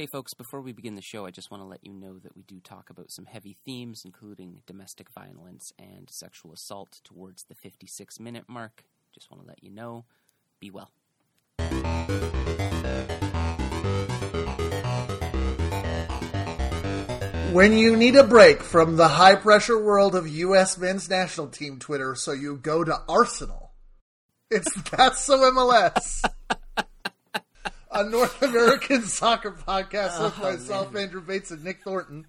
Hey, folks, before we begin the show, I just want to let you know that we do talk about some heavy themes, including domestic violence and sexual assault, towards the 56 minute mark. Just want to let you know. Be well. When you need a break from the high pressure world of U.S. men's national team Twitter, so you go to Arsenal. It's That's So MLS. A North American soccer podcast with Oh, myself, Andrew Bates, and Nick Thornton.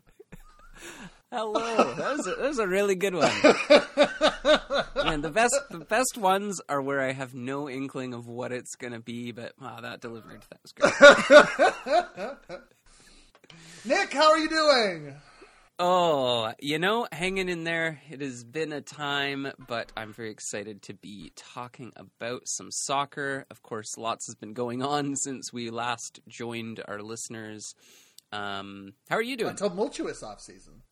Hello. That was a, that was a really good one. Man, the best the best ones are where I have no inkling of what it's gonna be, but wow, that delivered. That was great. Nick, how are you doing? Oh, you know, hanging in there. It has been a time, but I'm very excited to be talking about some soccer. Of course, lots has been going on since we last joined our listeners. Um, how are you doing? A tumultuous off season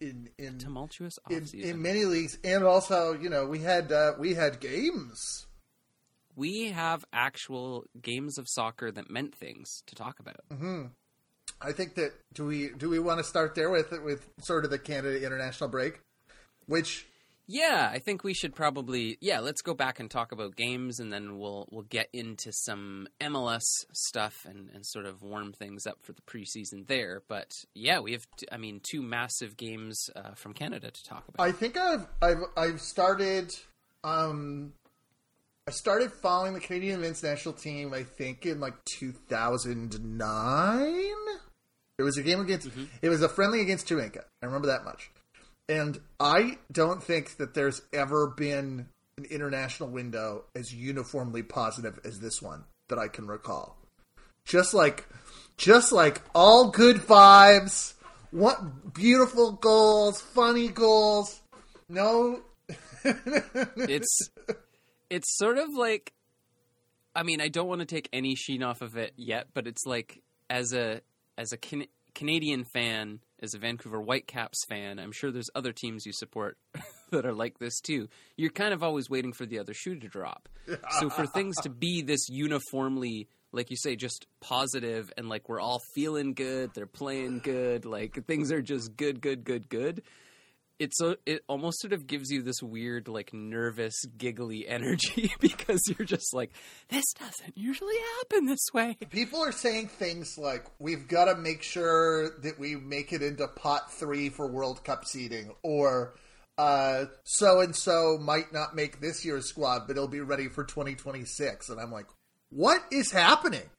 in in Tumultuous in, offseason. in many leagues, and also you know we had uh, we had games. we have actual games of soccer that meant things to talk about. I think that do we do we want to start there with with sort of the Canada international break, which Yeah, I think we should probably yeah, let's go back and talk about games and then we'll we'll get into some MLS stuff and, and sort of warm things up for the preseason there. But yeah, we have t- I mean two massive games uh, from Canada to talk about. I think I've I've I've started um I started following the Canadian men's national team I think in like 2009. It was a game against mm-hmm. it was a friendly against Jamaica. I remember that much. And I don't think that there's ever been an international window as uniformly positive as this one that I can recall. Just like just like all good vibes, what beautiful goals, funny goals. No it's it's sort of like I mean, I don't want to take any sheen off of it yet, but it's like as a as a Can- Canadian fan, as a Vancouver Whitecaps fan, I'm sure there's other teams you support that are like this too. You're kind of always waiting for the other shoe to drop. so for things to be this uniformly like you say just positive and like we're all feeling good, they're playing good, like things are just good good good good it's a, it almost sort of gives you this weird like nervous giggly energy because you're just like this doesn't usually happen this way people are saying things like we've got to make sure that we make it into pot 3 for World Cup seeding or so and so might not make this year's squad but it'll be ready for 2026 and I'm like what is happening?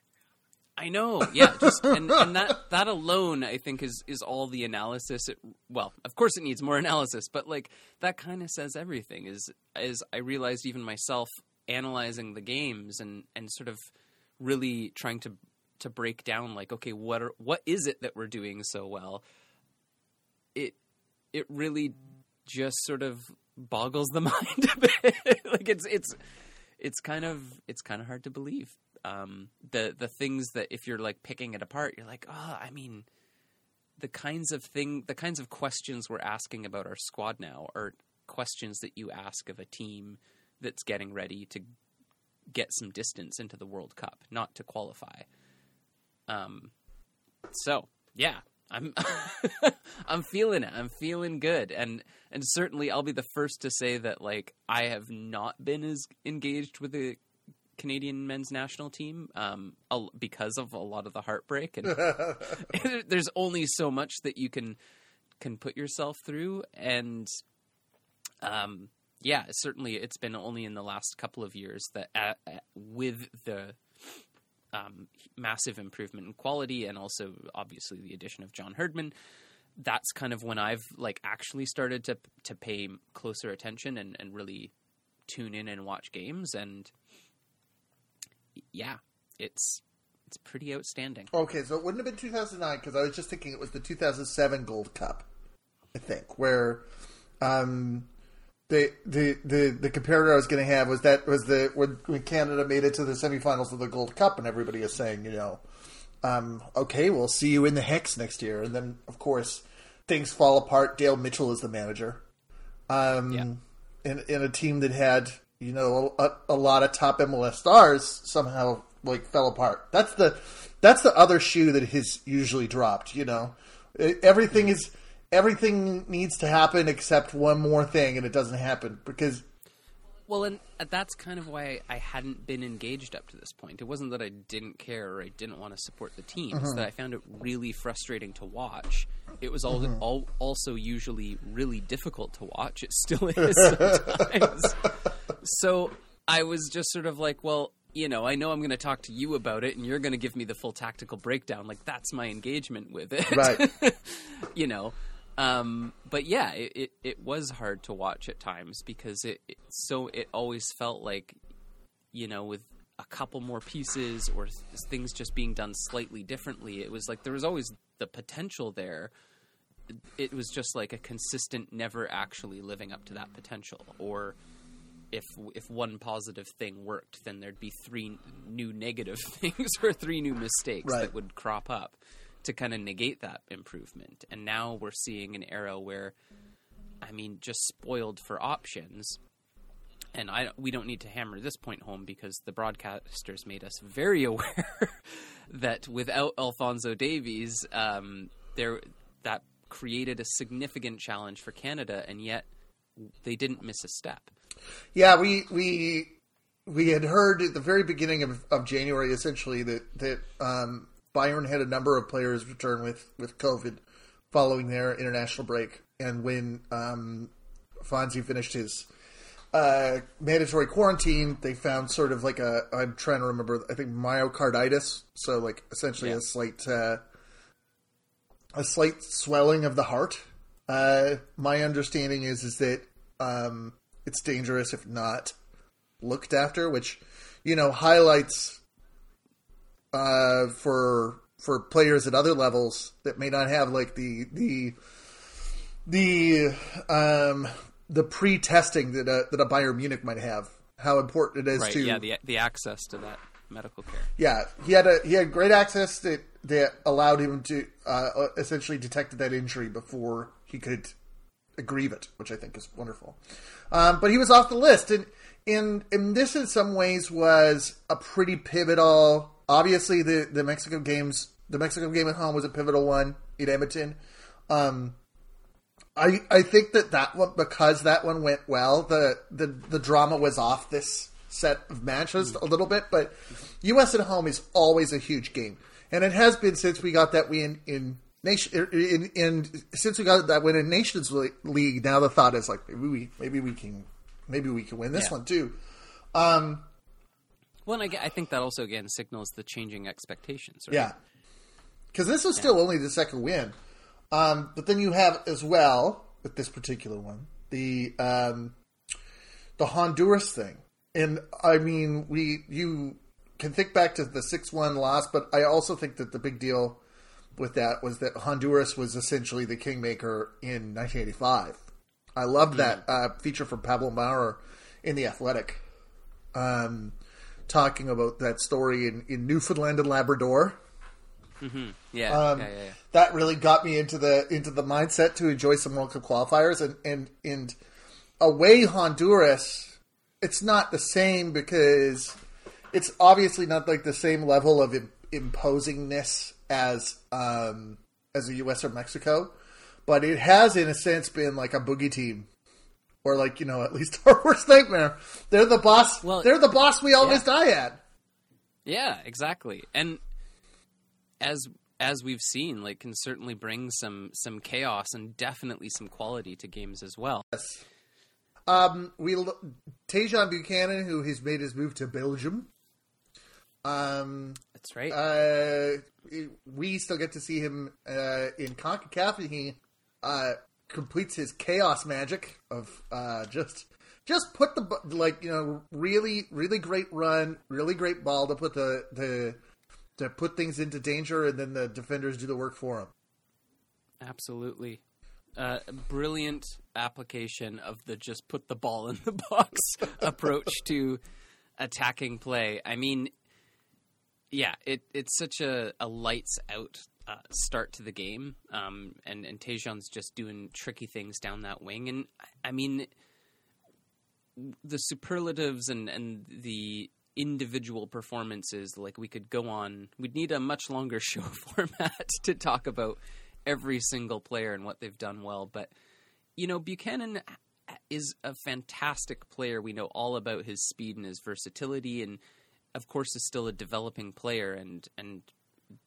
I know yeah just and, and that that alone i think is is all the analysis. It, well of course it needs more analysis but like that kind of says everything is is i realized even myself analyzing the games and and sort of really trying to to break down like okay what are what is it that we're doing so well? It it really just sort of boggles the mind a bit. Like it's it's it's kind of it's kind of hard to believe um the the things that if you're like picking it apart you're like oh i mean the kinds of thing the kinds of questions we're asking about our squad now are questions that you ask of a team that's getting ready to get some distance into the World Cup, not to qualify. Um, so yeah, I'm I'm feeling it. I'm feeling good, and and certainly I'll be the first to say that like I have not been as engaged with the Canadian men's national team um, a- because of a lot of the heartbreak, and there's only so much that you can can put yourself through, and um, yeah, certainly it's been only in the last couple of years that uh, uh, with the um, massive improvement in quality and also obviously the addition of John Herdman, that's kind of when I've like actually started to to pay closer attention and, and really tune in and watch games. And yeah, it's it's pretty outstanding. Okay, so it wouldn't have been 2009 because I was just thinking it was the 2007 Gold Cup, I think, where um, the the the the comparator I was going to have was that was the when, when Canada made it to the semifinals of the Gold Cup, and everybody is saying, you know, um, okay, we'll see you in the hex next year, and then of course things fall apart. Dale Mitchell is the manager, um, Yeah. in in a team that had you know a, a lot of top MLS stars somehow like fell apart. That's the that's the other shoe that has usually dropped. You know, everything is everything needs to happen except one more thing, and it doesn't happen because. Well, and that's kind of why I hadn't been engaged up to this point. It wasn't that I didn't care or I didn't want to support the team. It's uh-huh. that I found it really frustrating to watch. It was all, uh-huh. all, also usually really difficult to watch. It still is sometimes. so I was just sort of like, well, you know, I know I'm going to talk to you about it, and you're going to give me the full tactical breakdown. Like that's my engagement with it, Right. you know. Um, but yeah, it, it, it was hard to watch at times because it, it so it always felt like, you know, with a couple more pieces or th- things just being done slightly differently, it was like there was always the potential there. It was just like a consistent, never actually living up to that potential, or if if one positive thing worked, then there'd be three new negative things or three new mistakes Right. that would crop up to kind of negate that improvement. And now we're seeing an era where, I mean, just spoiled for options. And I we don't need to hammer this point home because the broadcasters made us very aware that without Alfonso Davies, um, there that created a significant challenge for Canada, and yet they didn't miss a step. Yeah, we we we had heard at the very beginning of, of January essentially that that um, Bayern had a number of players return with with COVID following their international break, and when um, Fonzie finished his uh, mandatory quarantine, they found sort of like a I'm trying to remember I think myocarditis, so like essentially Yeah. a slight uh, a slight swelling of the heart. Uh, my understanding is is that um, it's dangerous if not looked after, which you know highlights uh, for for players at other levels that may not have like the the the um, the pre testing that a, that a Bayern Munich might have. How important it is Right? to Yeah, the the access to that medical care. yeah, he had a he had great access that that allowed him to uh, essentially detected that injury before he could grieve it, which I think is wonderful. Um, but he was off the list, and and and this in some ways was a pretty pivotal. Obviously, the the Mexico games, the Mexico game at home was a pivotal one in Edmonton. Um, I I think that that one because that one went well, the the the drama was off this set of matches a little bit, but U.S. at home is always a huge game, and it has been since we got that win in nation in, in since we got that win in Nations League. Now the thought is like maybe we maybe we can maybe we can win this Yeah. one too. Um, Well, and I, I think that also again signals the changing expectations. Right? Yeah, because this was still only the second win. Um, but then you have as well with this particular one the um, the Honduras thing, and I mean we you can think back to the six one loss, but I also think that the big deal with that was that Honduras was essentially the kingmaker in 1985. I loved that uh, feature from Pablo Maurer in the Athletic, um, talking about that story in, in Newfoundland and Labrador. Yeah, Um, yeah, yeah, yeah. That really got me into the into the mindset to enjoy some World Cup qualifiers and and and away Honduras. It's not the same because it's obviously not like the same level of im- imposingness as um, as the U.S. or Mexico, but it has in a sense been like a boogie team. Or like you know, at least our worst nightmare. They're the boss. Well, they're the boss we always yeah. die at. Yeah, exactly. And as as we've seen, like can certainly bring some some chaos and definitely some quality to games as well. Yes. Um, we Tajon Buchanan, who has made his move to Belgium. Um, That's right. uh, we still get to see him uh, in Concacaf, he uh, completes his chaos magic of uh, just just put the like you know really really great run, really great ball to put the the to put things into danger, and then the defenders do the work for him. Absolutely. Uh, brilliant application of the just put the ball in the box approach to attacking play. I mean, yeah, it, it's such a, a lights out uh, start to the game, um, and and Tajon's just doing tricky things down that wing, and I mean, the superlatives and and the individual performances. Like we could go on, we'd need a much longer show format to talk about every single player and what they've done well. But you know, Buchanan is a fantastic player. We know all about his speed and his versatility, and of course, is still a developing player. And and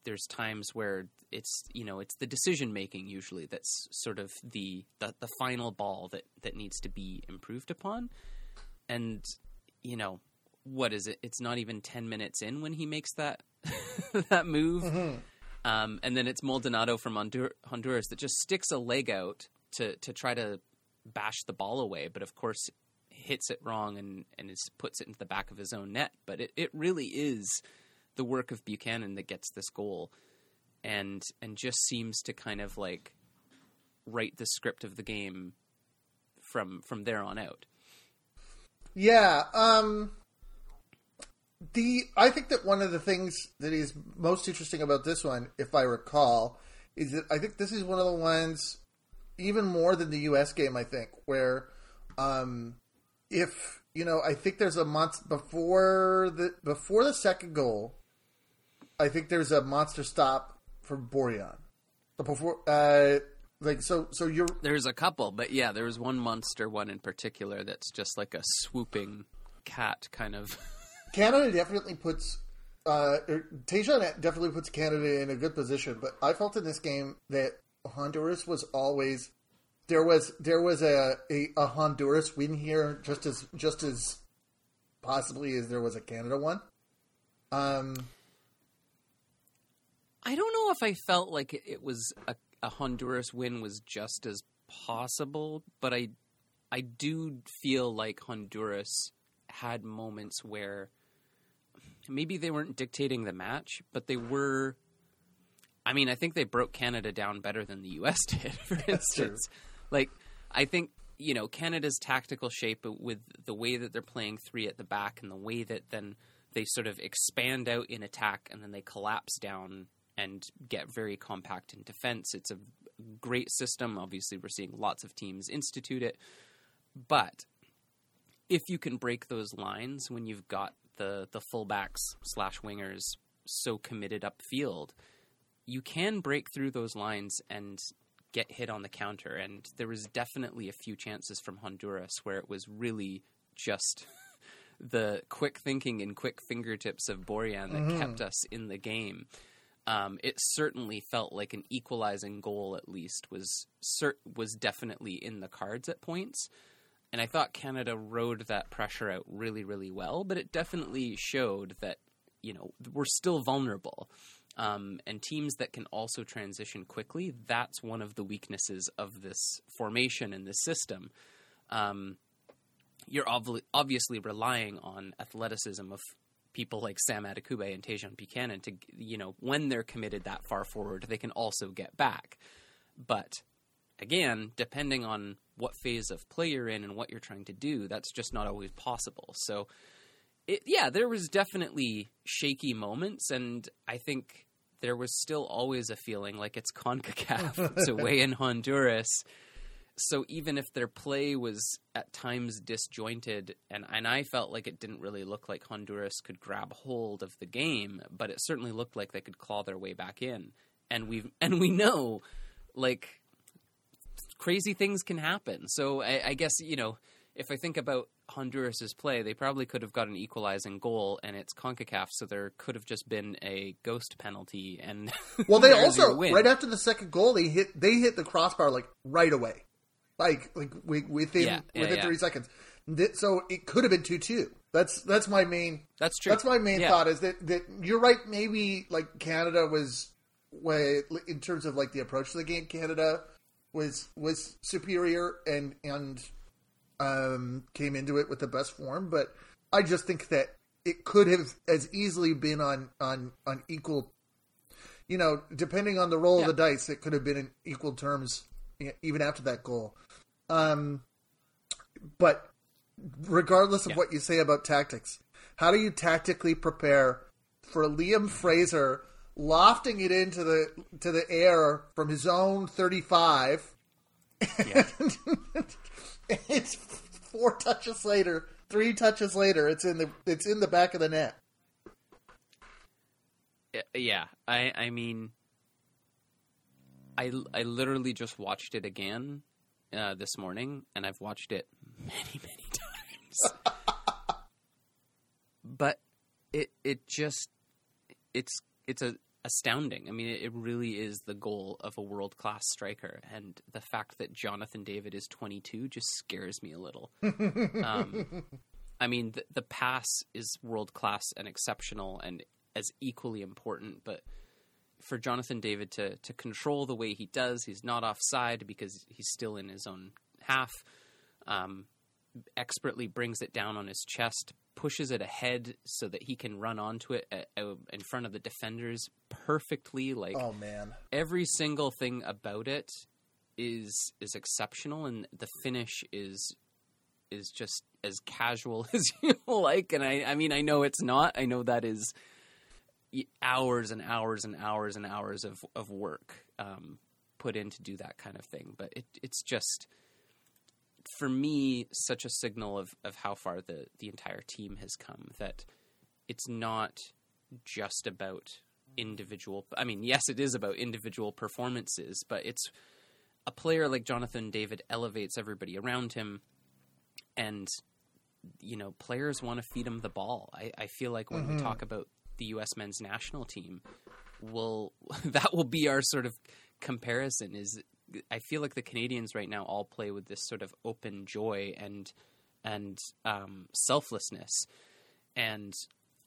there's times where it's you know it's the decision making usually that's sort of the, the the final ball that that needs to be improved upon. And you know what is it? It's not even ten minutes in when he makes that that move. Mm-hmm. Um, and then it's Maldonado from Honduras that just sticks a leg out to to try to bash the ball away, but of course hits it wrong and and is, puts it into the back of his own net. But it, it really is the work of Buchanan that gets this goal, and and just seems to kind of like write the script of the game from from there on out. Yeah, um, the I think that one of the things that is most interesting about this one, if I recall, is that I think this is one of the ones even more than the U.S. game. I think where, um, if you know, I think there's a month before the before the second goal. I think there's a monster stop for Borjan. Before, uh, like so, so you're there's a couple, but yeah, there was one monster one in particular that's just like a swooping cat kind of. Canada definitely puts uh, er, Tajon definitely puts Canada in a good position, but I felt in this game that Honduras was always there was there was a, a, a Honduras win here just as just as possibly as there was a Canada one. Um, I don't know if I felt like it was a, a Honduras win was just as possible, but I I do feel like Honduras had moments where maybe they weren't dictating the match, but they were. I mean, I think they broke Canada down better than the U.S. did, for instance. Like, I think you know Canada's tactical shape with the way that they're playing three at the back and the way that then they sort of expand out in attack and then they collapse down and get very compact in defense. It's a great system. Obviously, we're seeing lots of teams institute it, but if you can break those lines when you've got the the fullbacks slash wingers so committed upfield, you can break through those lines and get hit on the counter. And there was definitely a few chances from Honduras where it was really just the quick thinking and quick fingertips of Borjan that mm-hmm. kept us in the game. Um, it certainly felt like an equalizing goal, at least was cert- was definitely in the cards at points and I thought Canada rode that pressure out really, really well. But it definitely showed that you know we're still vulnerable, um, and teams that can also transition quickly. That's one of the weaknesses of this formation and this system. Um, you're ob- obviously relying on athleticism of people like Sam Adekugbe and Tajon Buchanan to you know when they're committed that far forward, they can also get back. But again, depending on what phase of play you're in and what you're trying to do, that's just not always possible. So, it, yeah, there was definitely shaky moments, and I think there was still always a feeling like it's CONCACAF. it's away in Honduras. So even if their play was at times disjointed, and, and I felt like it didn't really look like Honduras could grab hold of the game, but it certainly looked like they could claw their way back in. And we and we know, like crazy things can happen. So I, I guess you know if I think about Honduras's play, they probably could have got an equalizing goal, and it's Concacaf, so there could have just been a ghost penalty. And well, they also right after the second goal, they hit they hit the crossbar like right away, like like within yeah, yeah, within yeah. three seconds. So it could have been two two. That's that's my main. That's true. That's my main thought is that that you're right. Maybe like Canada was way in terms of like the approach to the game. Canada was was superior and and um, came into it with the best form, but I just think that it could have as easily been on on on equal. You know, depending on the roll of the dice, it could have been in equal terms even after that goal. Um, but regardless of yeah. what you say about tactics, how do you tactically prepare for Liam Fraser lofting it into the to the air from his own 35. Yeah. it's four touches later, three touches later, it's in the it's in the back of the net. Yeah, I I mean, I I literally just watched it again uh, this morning, and I've watched it many many times. but it it just it's it's a astounding. I mean, it really is the goal of a world class striker, and the fact that Jonathan David is 22 just scares me a little. um, I mean, the, the pass is world class and exceptional and as equally important, but for Jonathan David to to control the way he does, he's not offside because he's still in his own half. Um, expertly brings it down on his chest, pushes it ahead so that he can run onto it at, uh, in front of the defenders perfectly. Like, oh man, every single thing about it is is exceptional, and the finish is is just as casual as you like. And I, I mean, I know it's not. I know that is hours and hours and hours and hours of of work um, put in to do that kind of thing. But it, it's just for me such a signal of, of how far the, the entire team has come that it's not just about individual I mean, yes it is about individual performances, but it's a player like Jonathan David elevates everybody around him and you know, players want to feed him the ball. I, I feel like when mm-hmm. we talk about the US men's national team, will that will be our sort of comparison is I feel like the Canadians right now all play with this sort of open joy and and um, selflessness, and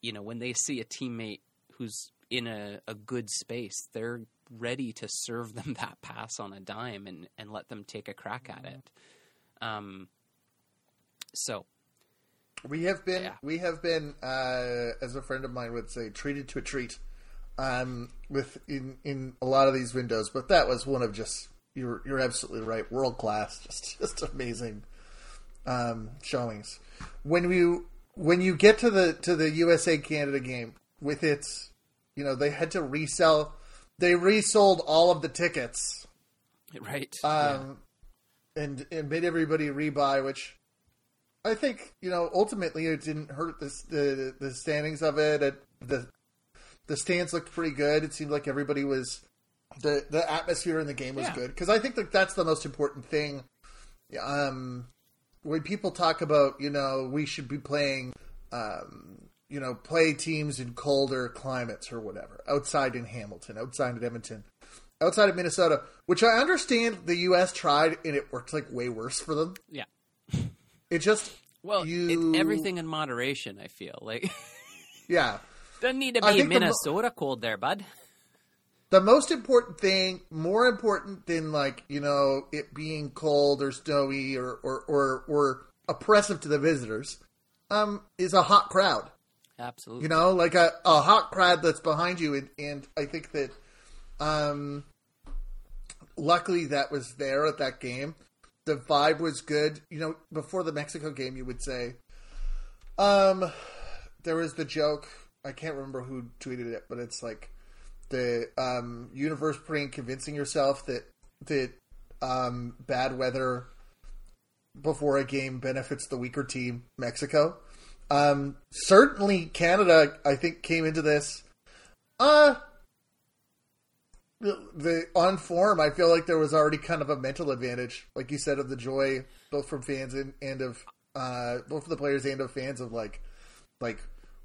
you know when they see a teammate who's in a, a good space, they're ready to serve them that pass on a dime and and let them take a crack at it. Um, so we have been yeah. we have been uh, as a friend of mine would say treated to a treat um, with in in a lot of these windows, but that was one of just you're you're absolutely right. World class, just just amazing um, showings. When you when you get to the to the USA Canada game with its, you know, they had to resell. They resold all of the tickets, right? Um, yeah. and and made everybody rebuy, which I think you know ultimately it didn't hurt the the, the standings of it. it. The the stands looked pretty good. It seemed like everybody was the the atmosphere in the game was yeah. good because I think that that's the most important thing. Um, when people talk about you know we should be playing, um, you know, play teams in colder climates or whatever outside in Hamilton, outside in Edmonton, outside of Minnesota, which I understand the U.S. tried and it worked like way worse for them. Yeah, it just well, you... everything in moderation. I feel like yeah. Doesn't need to be Minnesota mo- cold there, bud the most important thing, more important than like you know it being cold or snowy or or or, or oppressive to the visitors, um, is a hot crowd. Absolutely, you know, like a, a hot crowd that's behind you, and, and I think that, um, luckily that was there at that game. The vibe was good. You know, before the Mexico game, you would say, um, there was the joke. I can't remember who tweeted it, but it's like the um, universe putting convincing yourself that that um, bad weather before a game benefits the weaker team, Mexico. Um, certainly, Canada, I think, came into this. Uh, the on form, I feel like there was already kind of a mental advantage, like you said, of the joy both from fans and, and of uh, both of the players and of fans of like, like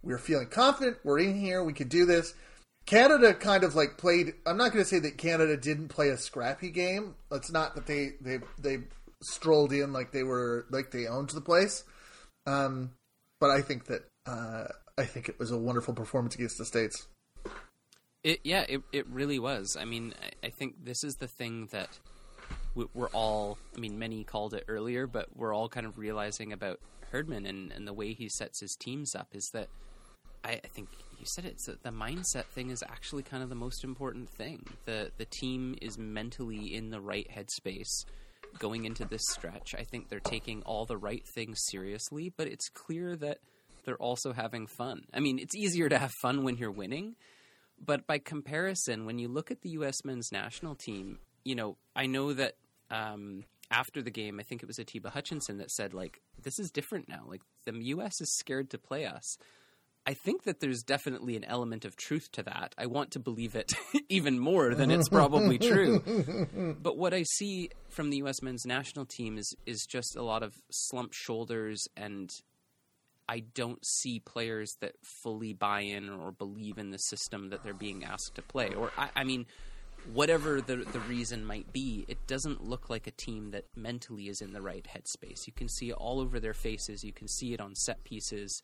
we're feeling confident, we're in here, we can do this. Canada kind of like played. I'm not going to say that Canada didn't play a scrappy game. It's not that they they they strolled in like they were like they owned the place. Um, but I think that uh, I think it was a wonderful performance against the states. It, yeah, it it really was. I mean, I, I think this is the thing that we're all. I mean, many called it earlier, but we're all kind of realizing about Herdman and, and the way he sets his teams up is that I, I think you said it. That the mindset thing is actually kind of the most important thing. the The team is mentally in the right headspace going into this stretch. I think they're taking all the right things seriously, but it's clear that they're also having fun. I mean, it's easier to have fun when you're winning, but by comparison, when you look at the U.S. men's national team, you know, I know that um, after the game, I think it was Atiba Hutchinson that said like, "This is different now. Like the U.S. is scared to play us." I think that there's definitely an element of truth to that. I want to believe it even more than it's probably true. But what I see from the U.S. men's national team is is just a lot of slumped shoulders, and I don't see players that fully buy in or believe in the system that they're being asked to play. Or I, I mean, whatever the the reason might be, it doesn't look like a team that mentally is in the right headspace. You can see it all over their faces. You can see it on set pieces.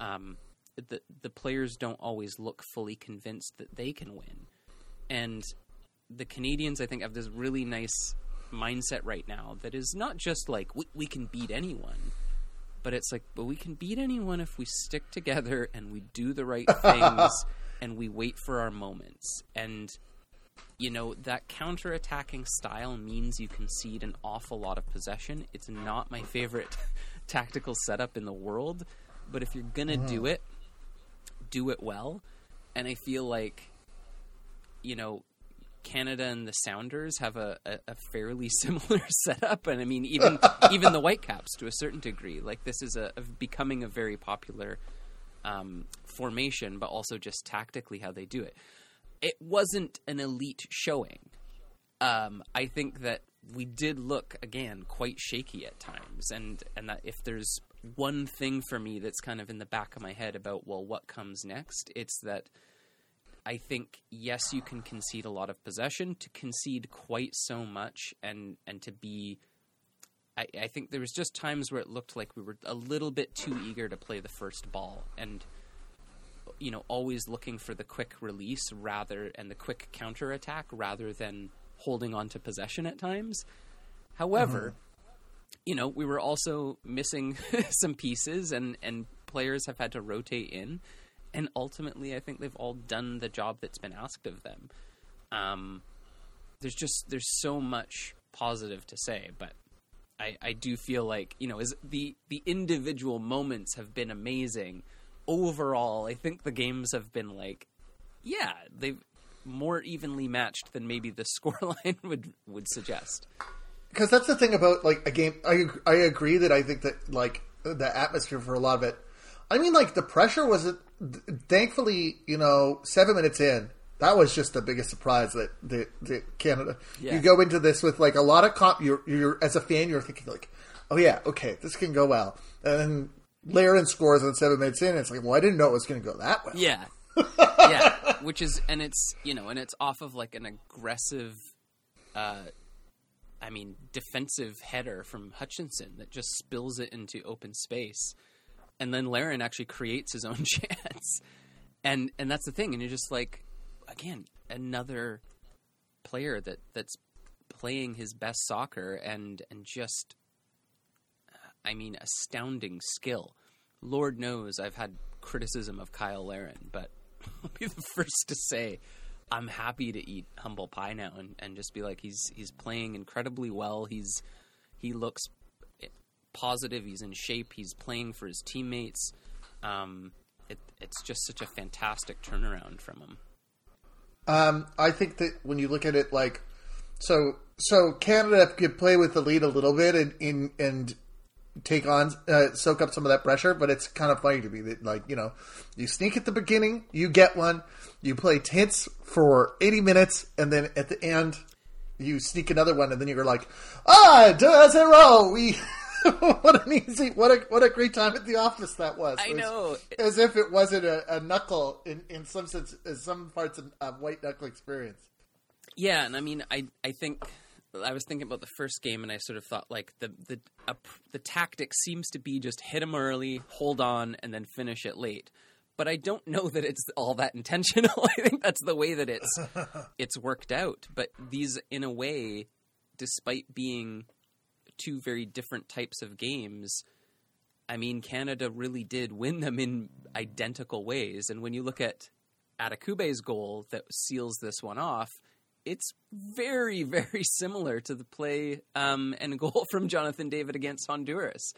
Um, the the players don't always look fully convinced that they can win, and the Canadians I think have this really nice mindset right now that is not just like we, we can beat anyone, but it's like but we can beat anyone if we stick together and we do the right things and we wait for our moments. And you know that counter-attacking style means you concede an awful lot of possession. It's not my favorite tactical setup in the world but if you're gonna do mm-hmm. it do it well. And I feel like, you know, Canada and the Sounders have a, a, a fairly similar setup, and I mean, even even the Whitecaps to a certain degree. Like this is a, a becoming a very popular um, formation, but also just tactically how they do it. It wasn't an elite showing. Um, I think that we did look again quite shaky at times, and and that if there's one thing for me that's kind of in the back of my head about well what comes next it's that i think yes you can concede a lot of possession. To concede quite so much and and to be I, I think there was just times where it looked like we were a little bit too eager to play the first ball and you know always looking for the quick release rather and the quick counter attack rather than holding on to possession at times. However mm-hmm. you know, we were also missing some pieces, and and players have had to rotate in, and ultimately, I think they've all done the job that's been asked of them. Um, there's just there's so much positive to say, but I I do feel like you know, is the the individual moments have been amazing. Overall, I think the games have been like, yeah, they've more evenly matched than maybe the scoreline would would suggest because that's the thing about like a game. I I agree that I think that like the atmosphere for a lot of it. I mean, like the pressure Thankfully, you know, seven minutes in, that was just the biggest surprise that that, that Canada. Yeah. You go into this with like a lot of comp. You're, you're as a fan, you're thinking like, oh yeah, okay, this can go well, and then Larin scores on seven minutes in. it's like, well, I didn't know it was going to go that way. Yeah, yeah, which is, and it's you know, and it's off of like an aggressive. Uh, I mean, defensive header from Hutchinson that just spills it into open space, and then Larin actually creates his own chance, and and that's the thing, and you're just like, again, another player that that's playing his best soccer and and just, uh, I mean, astounding skill. Lord knows I've had criticism of Cyle Larin, but I'll be the first to say I'm happy to eat humble pie now and, and just be like he's he's playing incredibly well. He's he looks positive. He's in shape. He's playing for his teammates. Um, it, it's just such a fantastic turnaround from him. Um, I think that when you look at it, like so, so Canada could play with the lead a little bit and in and take on uh, soak up some of that pressure but it's kind of funny to me that like you know you sneak at the beginning you get one you play tense for 80 minutes and then at the end you sneak another one and then you're like ah does it roll we what an easy what a what a great time at the office that was i know as if it wasn't a, a knuckle in in some sense in some parts of, white knuckle experience yeah and i mean i i think I was thinking about the first game, and I sort of thought like the the uh, the tactic seems to be just hit them early, hold on, and then finish it late. But I don't know that it's all that intentional. I think that's the way that it's it's worked out. But these, in a way, despite being two very different types of games, I mean, Canada really did win them in identical ways. And when you look at Adekugbe's goal that seals this one off it's very, very similar to the play um, and goal from Jonathan David against Honduras.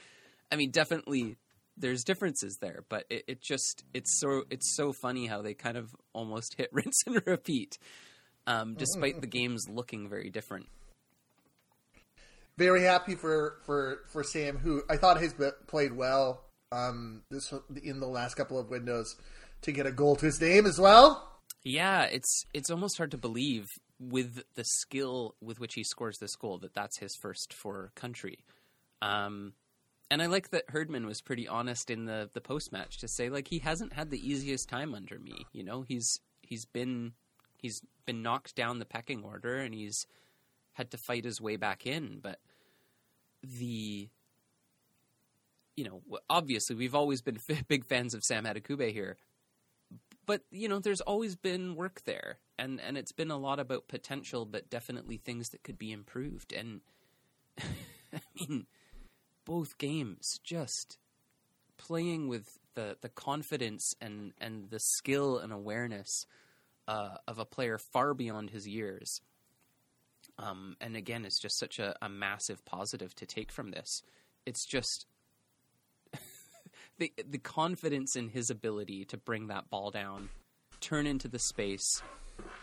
I mean, definitely there's differences there, but it, it just it's so it's so funny how they kind of almost hit rinse and repeat, um, despite the games looking very different. Very happy for for for Sam, who I thought has played well um, this in the last couple of windows to get a goal to his name as well. Yeah, it's it's almost hard to believe with the skill with which he scores this goal that that's his first for country. Um, and I like that Herdman was pretty honest in the the post match to say like he hasn't had the easiest time under me. You know, he's he's been he's been knocked down the pecking order and he's had to fight his way back in. But the you know, obviously we've always been big fans of Sam Adekugbe here, but you know, there's always been work there, and and it's been a lot about potential, but definitely things that could be improved. And I mean, both games just playing with the the confidence and and the skill and awareness uh, of a player far beyond his years. Um, and again, it's just such a, a massive positive to take from this. It's just the the confidence in his ability to bring that ball down, turn into the space,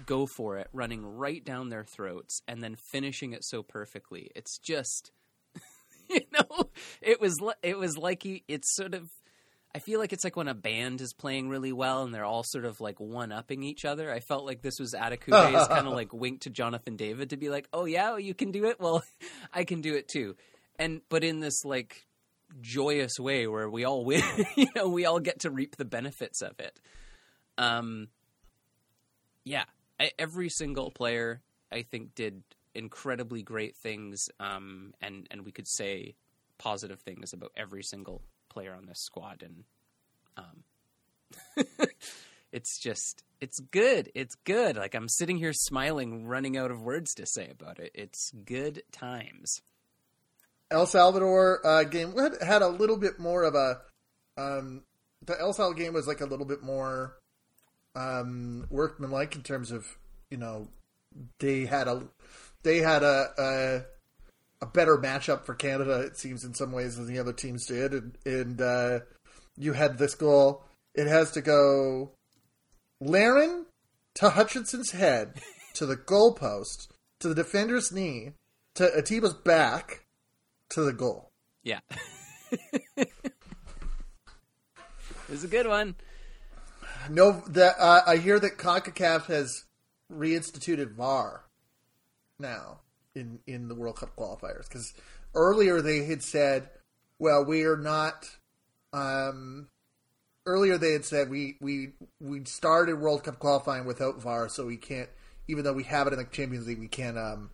go for it, running right down their throats, and then finishing it so perfectly. It's just, you know, it was it was like he. It's sort of. I feel like it's like when a band is playing really well and they're all sort of like one upping each other. I felt like this was Adekugbe's kind of like wink to Jonathan David to be like, "Oh yeah, you can do it. Well, I can do it too." And but in this like joyous way where we all win, you know, we all get to reap the benefits of it. Um, yeah, I, every single player I think did incredibly great things, um, and and we could say positive things about every single player on this squad, and um, it's just it's good, it's good. Like I'm sitting here smiling, running out of words to say about it. It's good times. El Salvador uh, game had a little bit more of a. Um, the El Salvador game was like a little bit more um, workmanlike in terms of you know they had a they had a, a, better matchup for Canada it seems in some ways than the other teams did and, and uh, you had this goal it has to go Larin to Hutchinson's head to the goalpost to the defender's knee to Atiba's back to the goal. Yeah. it was a good one. No, that uh, I hear that CONCACAF has reinstituted VAR now in in the World Cup qualifiers because earlier they had said, "Well, we are not." Um, earlier they had said we we we started World Cup qualifying without VAR, so we can't. Even though we have it in the Champions League, we can't. Um,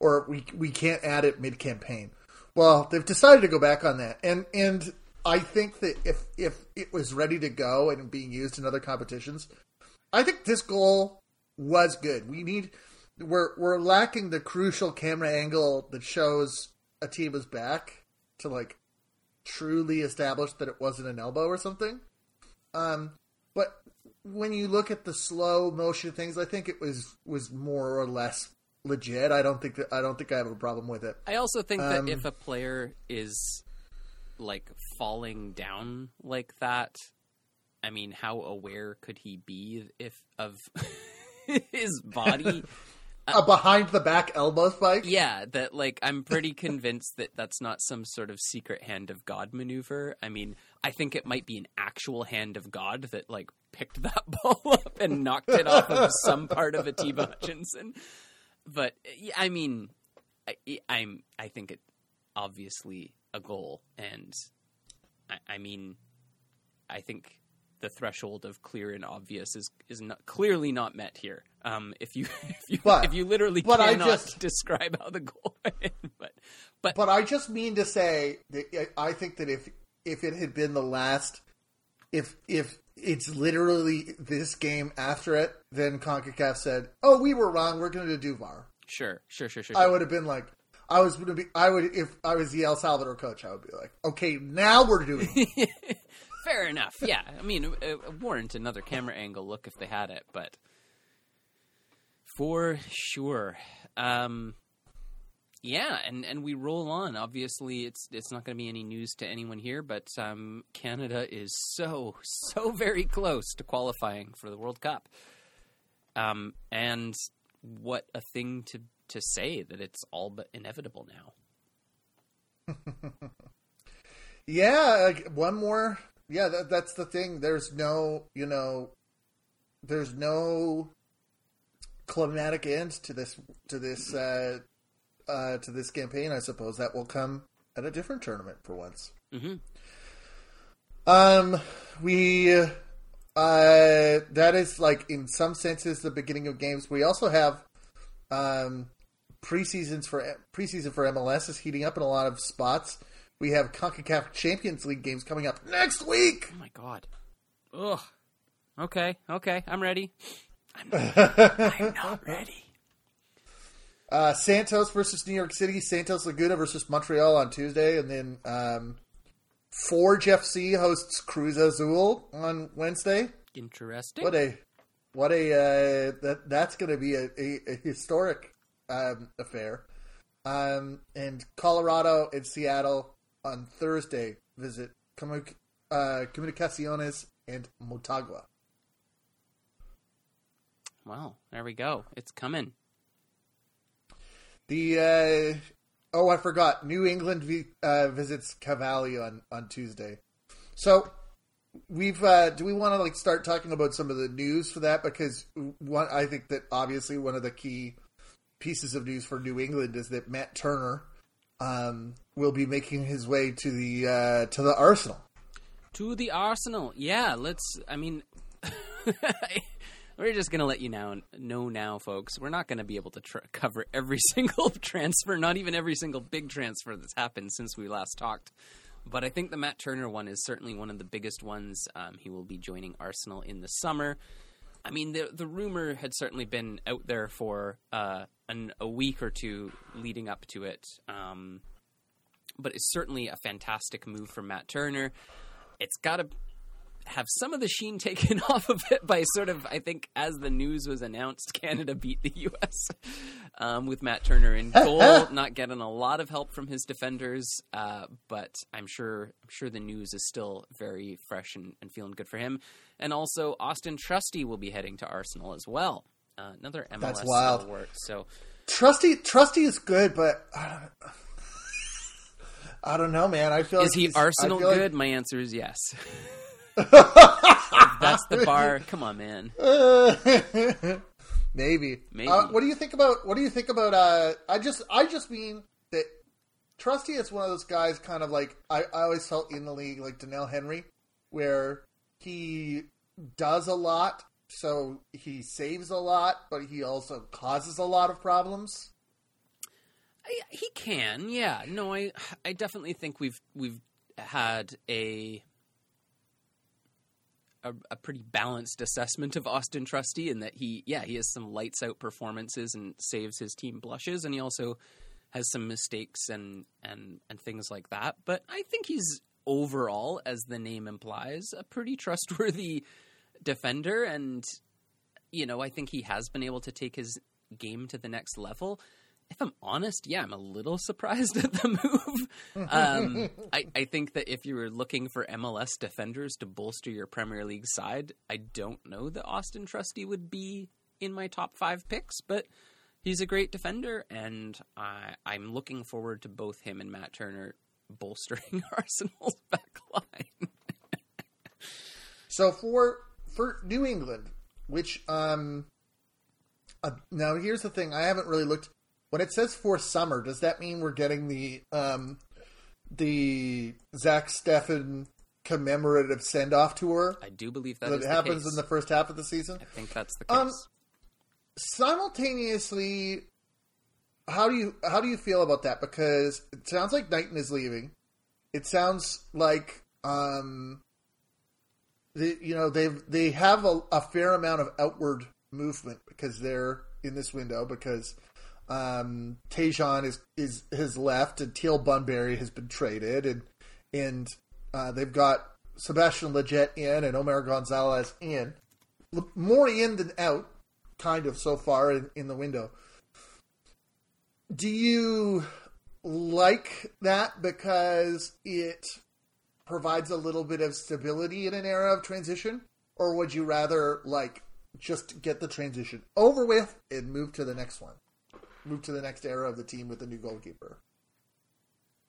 or we we can't add it mid campaign. Well, they've decided to go back on that, and and I think that if if it was ready to go and being used in other competitions, I think this goal was good. We need we're we're lacking the crucial camera angle that shows Atiba's back to like truly establish that it wasn't an elbow or something. Um, but when you look at the slow motion things, I think it was was more or less legit. I don't think that I don't think I have a problem with it. I also think um, that if a player is like falling down like that, I mean, how aware could he be if of his body? a behind the back elbow spike. Yeah, that like I'm pretty convinced that that's not some sort of secret hand of God maneuver. I mean, I think it might be an actual hand of God that like picked that ball up and knocked it off of some part of Atiba Hutchinson but I mean, I, I'm I think it obviously a goal, and I, I mean, I think the threshold of clear and obvious is is not, clearly not met here. Um, if you if you but, if you literally but cannot I just, describe how the goal, went, but but but I just mean to say that I think that if if it had been the last, if if it's literally this game after it. Then Concacaf said, "Oh, we were wrong. We're going to do VAR." Sure, sure, sure, sure. I would have been like, I was going to be. I would if I was the El Salvador coach. I would be like, "Okay, now we're doing." Fair enough. Yeah, I mean, it, warrant another camera angle look if they had it, but for sure. Um, yeah, and, and we roll on. Obviously, it's it's not going to be any news to anyone here, but um, Canada is so so very close to qualifying for the World Cup. Um, and what a thing to to say that it's all but inevitable now. yeah, one more. Yeah, that, that's the thing. There's no, you know, there's no climatic end to this to this uh, uh, to this campaign. I suppose that will come at a different tournament for once. Mm-hmm. Um, we uh, that is like in some senses the beginning of games. We also have um preseasons for preseason for MLS is heating up in a lot of spots. We have CONCACAF Champions League games coming up next week. Oh my god. Ugh. Okay, okay, I'm ready. I'm not, I'm not ready. Uh, Santos versus New York City, Santos Laguna versus Montreal on Tuesday, and then um, Forge FC hosts Cruz Azul on Wednesday. Interesting. What a what a uh, that that's going to be a, a, a historic um, affair. Um, and Colorado and Seattle on Thursday visit uh, Comunicaciones and Motagua. Wow, there we go. It's coming. The uh, oh, I forgot. New England v- uh, visits Cavaly on on Tuesday. So we've uh, do we want to like start talking about some of the news for that because one I think that obviously one of the key pieces of news for New England is that Matt Turner um, will be making his way to the uh, to the Arsenal. To the Arsenal. Yeah, let's I mean we're just to let you now know now folks. We're not to be able to tr- cover every single transfer, not even every single big transfer that's happened since we last talked. But I think the Matt Turner one is certainly one of the biggest ones. Um, he will be joining Arsenal in the summer. I mean, the the rumor had certainly been out there for uh, an, a week or two leading up to it, um, but it's certainly a fantastic move from Matt Turner. It's got to have some of the sheen taken off of it by sort of, I think, as the news was announced, Canada beat the U.S. Um, with Matt Turner in goal, not getting a lot of help from his defenders, uh, but I'm sure I'm sure the news is still very fresh and, and, feeling good for him. And also, Austin Trusty will be heading to Arsenal as well. Uh, another MLS That's wild. stalwart. So Trusty, Trusty is good, but. I don't, I don't know, man. I feel is like he Arsenal feel like- good? My answer is yes. That's the bar. Come on, man. Maybe. Maybe. Uh, what do you think about? What do you think about? Uh, I just, I just mean that Trusty is one of those guys, kind of like I, I always felt in the league, like Doneil Henry, where he does a lot, so he saves a lot, but he also causes a lot of problems. I, he can, yeah. No, I I definitely think we've we've had a a, a pretty balanced assessment of Austin Trusty in that he yeah he has some lights out performances and saves his team blushes, and he also has some mistakes and and and things like that. But I think he's overall, as the name implies, a pretty trustworthy defender, and you know I think he has been able to take his game to the next level if I'm honest, yeah, I'm a little surprised at the move. Um, I, I think that if you were looking for MLS defenders to bolster your Premier League side, I don't know that Austin Trusty would be in my top five picks, but he's a great defender, and I, I'm looking forward to both him and Matt Turner bolstering Arsenal's back line. So for for New England, which um, uh, now here's the thing: I haven't really looked. When it says for summer, does that mean we're getting the um, the Zach Steffen commemorative send off tour I do believe that that the happens case. in the first half of the season? I think that's the case. Um, Simultaneously, how do you how do you feel about that? Because it sounds like Knighton is leaving. It sounds like um, the, you know they they have a, a fair amount of outward movement because they're in this window because um, Tajon is is has left and Teal Bunbury has been traded and and uh, they've got Sebastian Lletget in and Omar Gonzalez in more in than out kind of so far in, in the window. Do you like that because it provides a little bit of stability in an era of transition? Or would you rather like just get the transition over with and move to the next one? Move to the next era of the team with the new goalkeeper.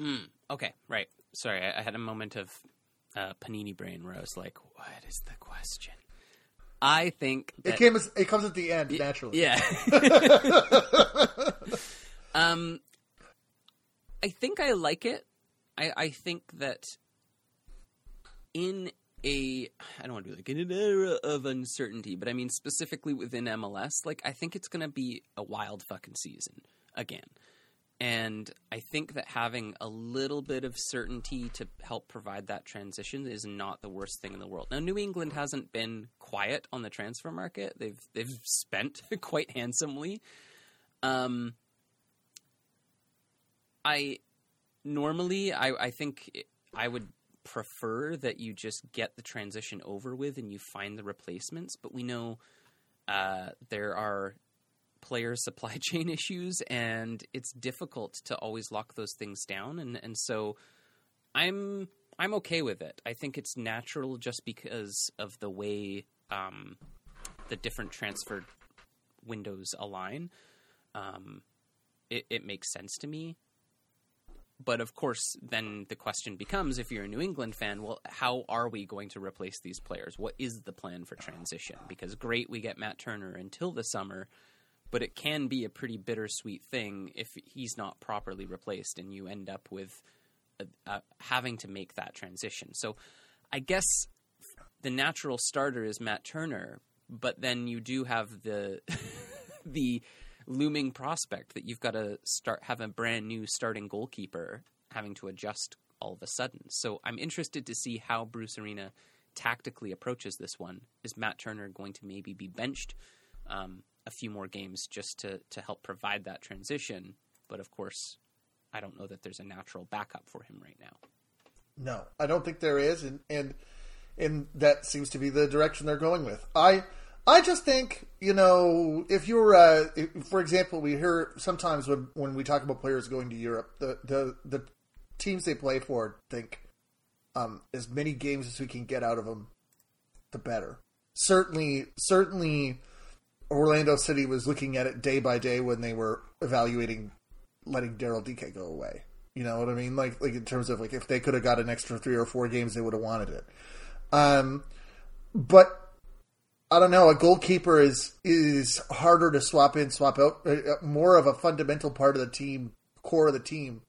Mm, okay, right. Sorry, I, I, had a moment of uh, panini brain where I was like, "What is the question?" I think that, it came. As, it comes at the end y- naturally. Yeah. um, I think I like it. I, I think that in a I don't want to be like in an era of uncertainty, but I mean specifically within MLS, like I think it's going to be a wild fucking season again. And I think that having a little bit of certainty to help provide that transition is not the worst thing in the world. Now, New England hasn't been quiet on the transfer market; they've they've spent quite handsomely. Um, I normally I, I think I would prefer that you just get the transition over with and you find the replacements. But we know uh, there are player supply chain issues, and it's difficult to always lock those things down. And and so I'm I'm okay with it. I think it's natural just because of the way um, the different transfer windows align. Um, it, it makes sense to me but of course, then the question becomes if you're a New England fan, well, how are we going to replace these players? What is the plan for transition? Because great, we get Matt Turner until the summer, but it can be a pretty bittersweet thing if he's not properly replaced and you end up with a, a, having to make that transition. So I guess the natural starter is Matt Turner, but then you do have the the looming prospect that you've got to start have a brand new starting goalkeeper having to adjust all of a sudden. So I'm interested to see how Bruce Arena tactically approaches this one. Is Matt Turner going to maybe be benched um, a few more games just to to help provide that transition? But of course, I don't know that there's a natural backup for him right now. No, I don't think there is, and and and that seems to be the direction they're going with. I I just think, you know, if you're, uh, if, for example, we hear sometimes when, when we talk about players going to Europe, the, the, the teams they play for think um, as many games as we can get out of them, the better. Certainly, certainly, Orlando City was looking at it day by day when they were evaluating letting Daryl Dike go away. You know what I mean? Like, like in terms of like if they could have got an extra three or four games, they would have wanted it. Um, but I don't know. A goalkeeper is is harder to swap in, swap out. Uh, uh, more of a fundamental part of the team, core of the team,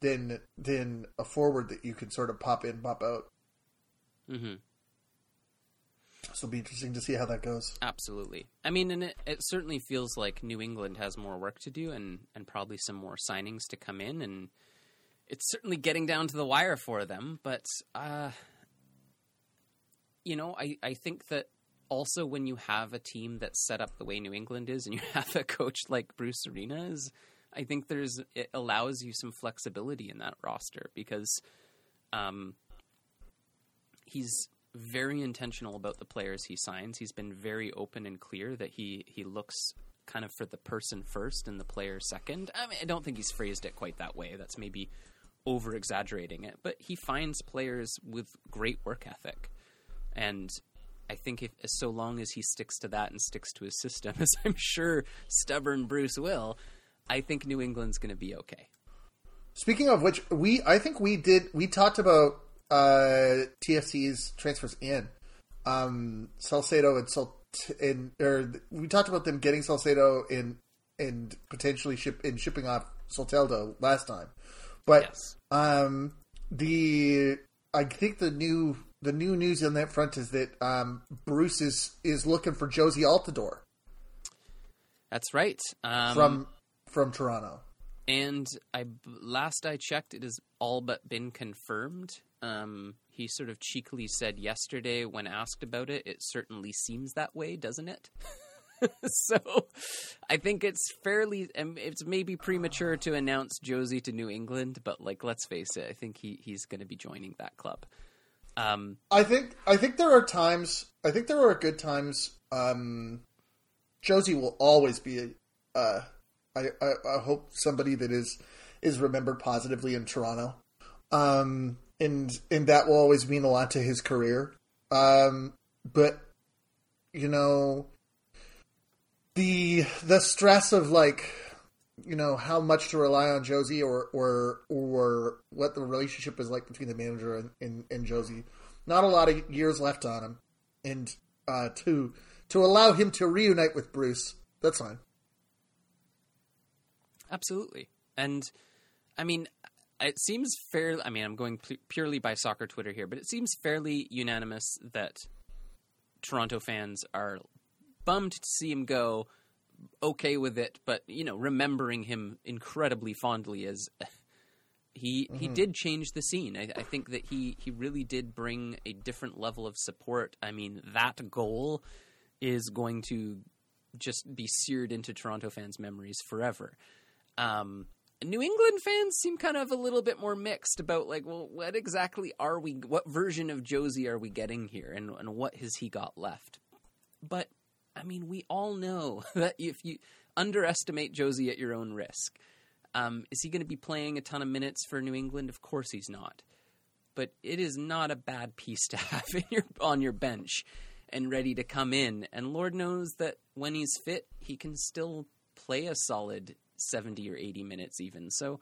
than than a forward that you can sort of pop in, pop out. Mm-hmm. So it'll be interesting to see how that goes. Absolutely. I mean, and it, it certainly feels like New England has more work to do, and and probably some more signings to come in, and it's certainly getting down to the wire for them. But uh, you know, I I think that also when you have a team that's set up the way New England is and you have a coach like Bruce Arena is I think there's it allows you some flexibility in that roster because um, he's very intentional about the players he signs. He's been very open and clear that he he looks kind of for the person first and the player second. I mean, I don't think he's phrased it quite that way. That's maybe over exaggerating it, but he finds players with great work ethic. And I think if so long as he sticks to that and sticks to his system, as I'm sure stubborn Bruce will, I think New England's going to be okay. Speaking of which, we I think we did we talked about uh, TFC's transfers in um, Salcedo and Sal in or we talked about them getting Salcedo in and potentially ship in shipping off Soteldo last time, but yes. um, the I think the new the new news on that front is that um, Bruce is is looking for Jozy Altidore. That's right. Um, from from Toronto. And I last I checked, it has all but been confirmed. Um, he sort of cheekily said yesterday when asked about it, "It certainly seems that way, doesn't it?" so I think it's fairly it's maybe premature to announce Jozy to New England, but like let's face it, I think he he's going to be joining that club. Um, I think I think there are times. I think there are good times. Um, Jozy will always be. Uh, I, I, I hope somebody that is is remembered positively in Toronto, um, and and that will always mean a lot to his career. Um, but you know, the the stress of like you know how much to rely on Jozy or or or what the relationship is like between the manager and, and, and Jozy. Not a lot of years left on him, and uh, to to allow him to reunite with Bruce, that's fine. Absolutely, and I mean, it seems fair. I mean, I'm going purely by soccer Twitter here, but it seems fairly unanimous that Toronto fans are bummed to see him go, okay with it, but you know, remembering him incredibly fondly as he mm-hmm. he did change the scene. I, I, think that he he really did bring a different level of support. I mean, that goal is going to just be seared into Toronto fans' memories forever. Um, New England fans seem kind of a little bit more mixed about like, well, what exactly are we? What version of Jozy are we getting here, and and what has he got left? But I mean, we all know that if you underestimate Jozy at your own risk, um, is he going to be playing a ton of minutes for New England? Of course he's not. But it is not a bad piece to have your, on your bench and ready to come in. And Lord knows that when he's fit, he can still play a solid 70 or 80 minutes, even. So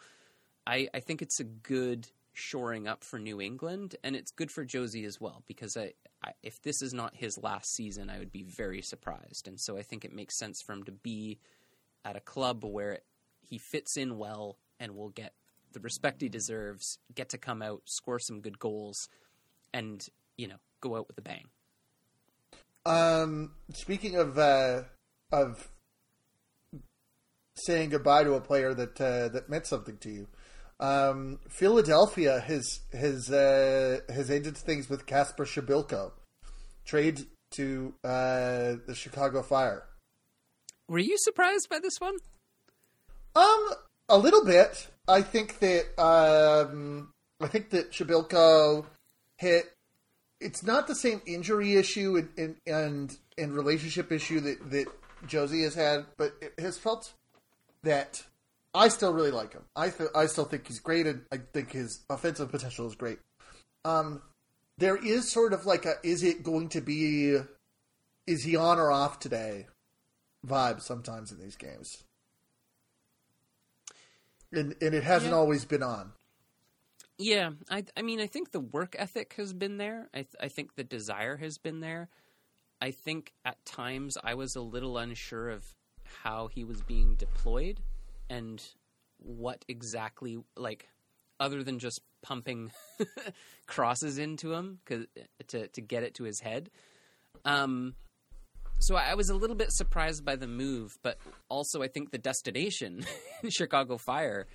I, I think it's a good shoring up for New England, and it's good for Jozy as well because I, I, if this is not his last season, I would be very surprised. And so I think it makes sense for him to be at a club where he fits in well and will get the respect he deserves, get to come out, score some good goals, and you know go out with a bang. Um, speaking of uh, of saying goodbye to a player that uh, that meant something to you, um, Philadelphia has has uh, has ended things with Kacper Przybyłko, trade to uh, the Chicago Fire. Were you surprised by this one? Um, a little bit. I think that um, I think that Przybyłko hit. It's not the same injury issue and and and, and relationship issue that that Jozy has had, but it has felt that I still really like him. I th- I still think he's great, and I think his offensive potential is great. Um, there is sort of like a is it going to be is he on or off today vibe sometimes in these games, and and it hasn't yeah. always been on. Yeah, I I mean I think the work ethic has been there. I th- I think the desire has been there. I think at times I was a little unsure of how he was being deployed and what exactly like other than just pumping crosses into him cause, to to get it to his head. Um, so I was a little bit surprised by the move, but also I think the destination, Chicago Fire,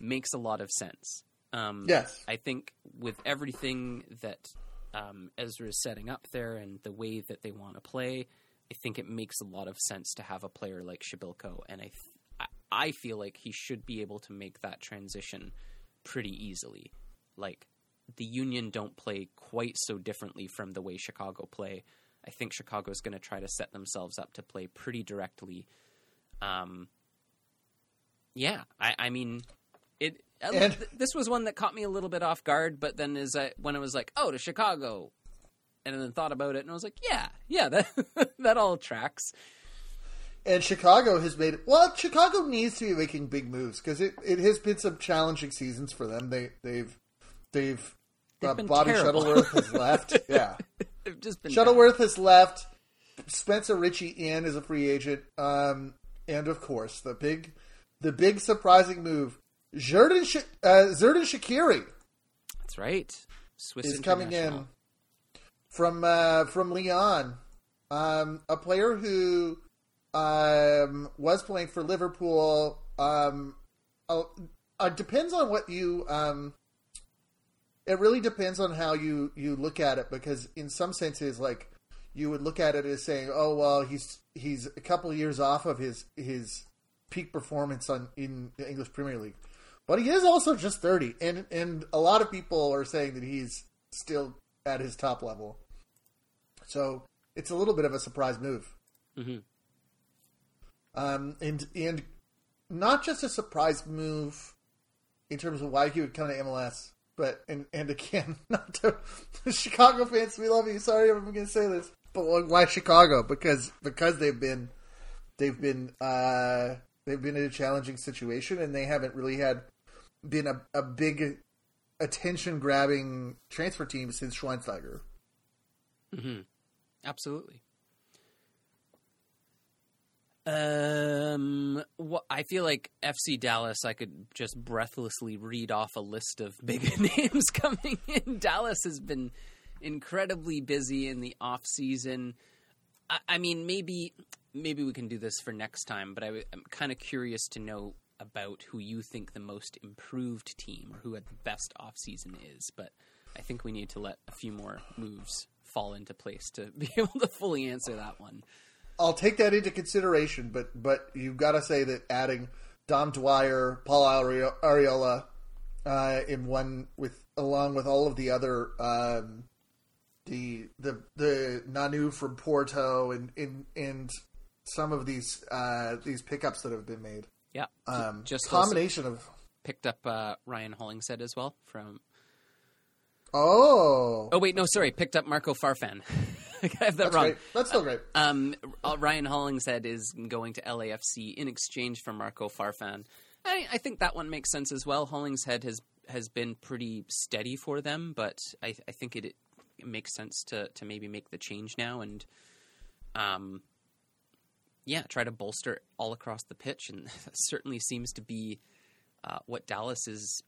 makes a lot of sense. Um, yes, I think with everything that um, Ezra is setting up there and the way that they want to play, I think it makes a lot of sense to have a player like Przybyłko, and I I feel like he should be able to make that transition pretty easily. Like the Union don't play quite so differently from the way Chicago play. I think Chicago's going to try to set themselves up to play pretty directly. Um, yeah, I, I mean, it. And, this was one that caught me a little bit off guard, but then as I when I was like, oh, to Chicago, and then thought about it, and I was like, yeah, yeah, that that all tracks. And Chicago has made well. Chicago needs to be making big moves because it, it has been some challenging seasons for them. They they've they've, they've uh, Bobby terrible. Shuttleworth has left. Yeah, They've just been Shuttleworth bad. has left. Spencer Richey in as a free agent, um, and of course the big the big surprising move. Xherdan Sh- uh, Xherdan Shaqiri. That's right. Swiss is coming in from uh, from Lyon, um, a player who um, was playing for Liverpool. Um, it depends on what you. Um, it really depends on how you you look at it because in some senses, like you would look at it as saying, "Oh well, he's he's a couple of years off of his his peak performance on in the English Premier League." But he is also just 30 and and a lot of people are saying that he's still at his top level. So, it's a little bit of a surprise move. hmm um, and and not just a surprise move in terms of why he would come to MLS, but and and again, not to Chicago fans, we love you. Sorry, I'm going to say this, but why Chicago? Because because they've been they've been uh, they've been in a challenging situation, and they haven't really had been a, a big attention grabbing transfer team since Schweinsteiger. Mm-hmm. Absolutely. Um, well, I feel like FC Dallas. I could just breathlessly read off a list of big names coming in. Dallas has been incredibly busy in the off season. I, I mean, maybe maybe we can do this for next time. But I, I'm kind of curious to know about who you think the most improved team or who had the best off season is. But I think we need to let a few more moves fall into place to be able to fully answer that one. I'll take that into consideration, but but you've got to say that adding Dom Dwyer, Paul Arriola, uh, in one with along with all of the other um, the the the Nanu from Porto and and and some of these uh, these pickups that have been made. Yeah, um, just combination of picked up uh, Ryan Hollingshead as well from. Oh. Oh wait, no, sorry. Picked up Marco Farfan. I have that That's wrong. Great. That's still great. Um, uh, Ryan Hollingshead is going to LAFC in exchange for Marco Farfan. I, I, think that one makes sense as well. Hollingshead has has been pretty steady for them, but I, I think it, it, makes sense to to maybe make the change now and um yeah try to bolster all across the pitch, and that certainly seems to be uh, what Dallas's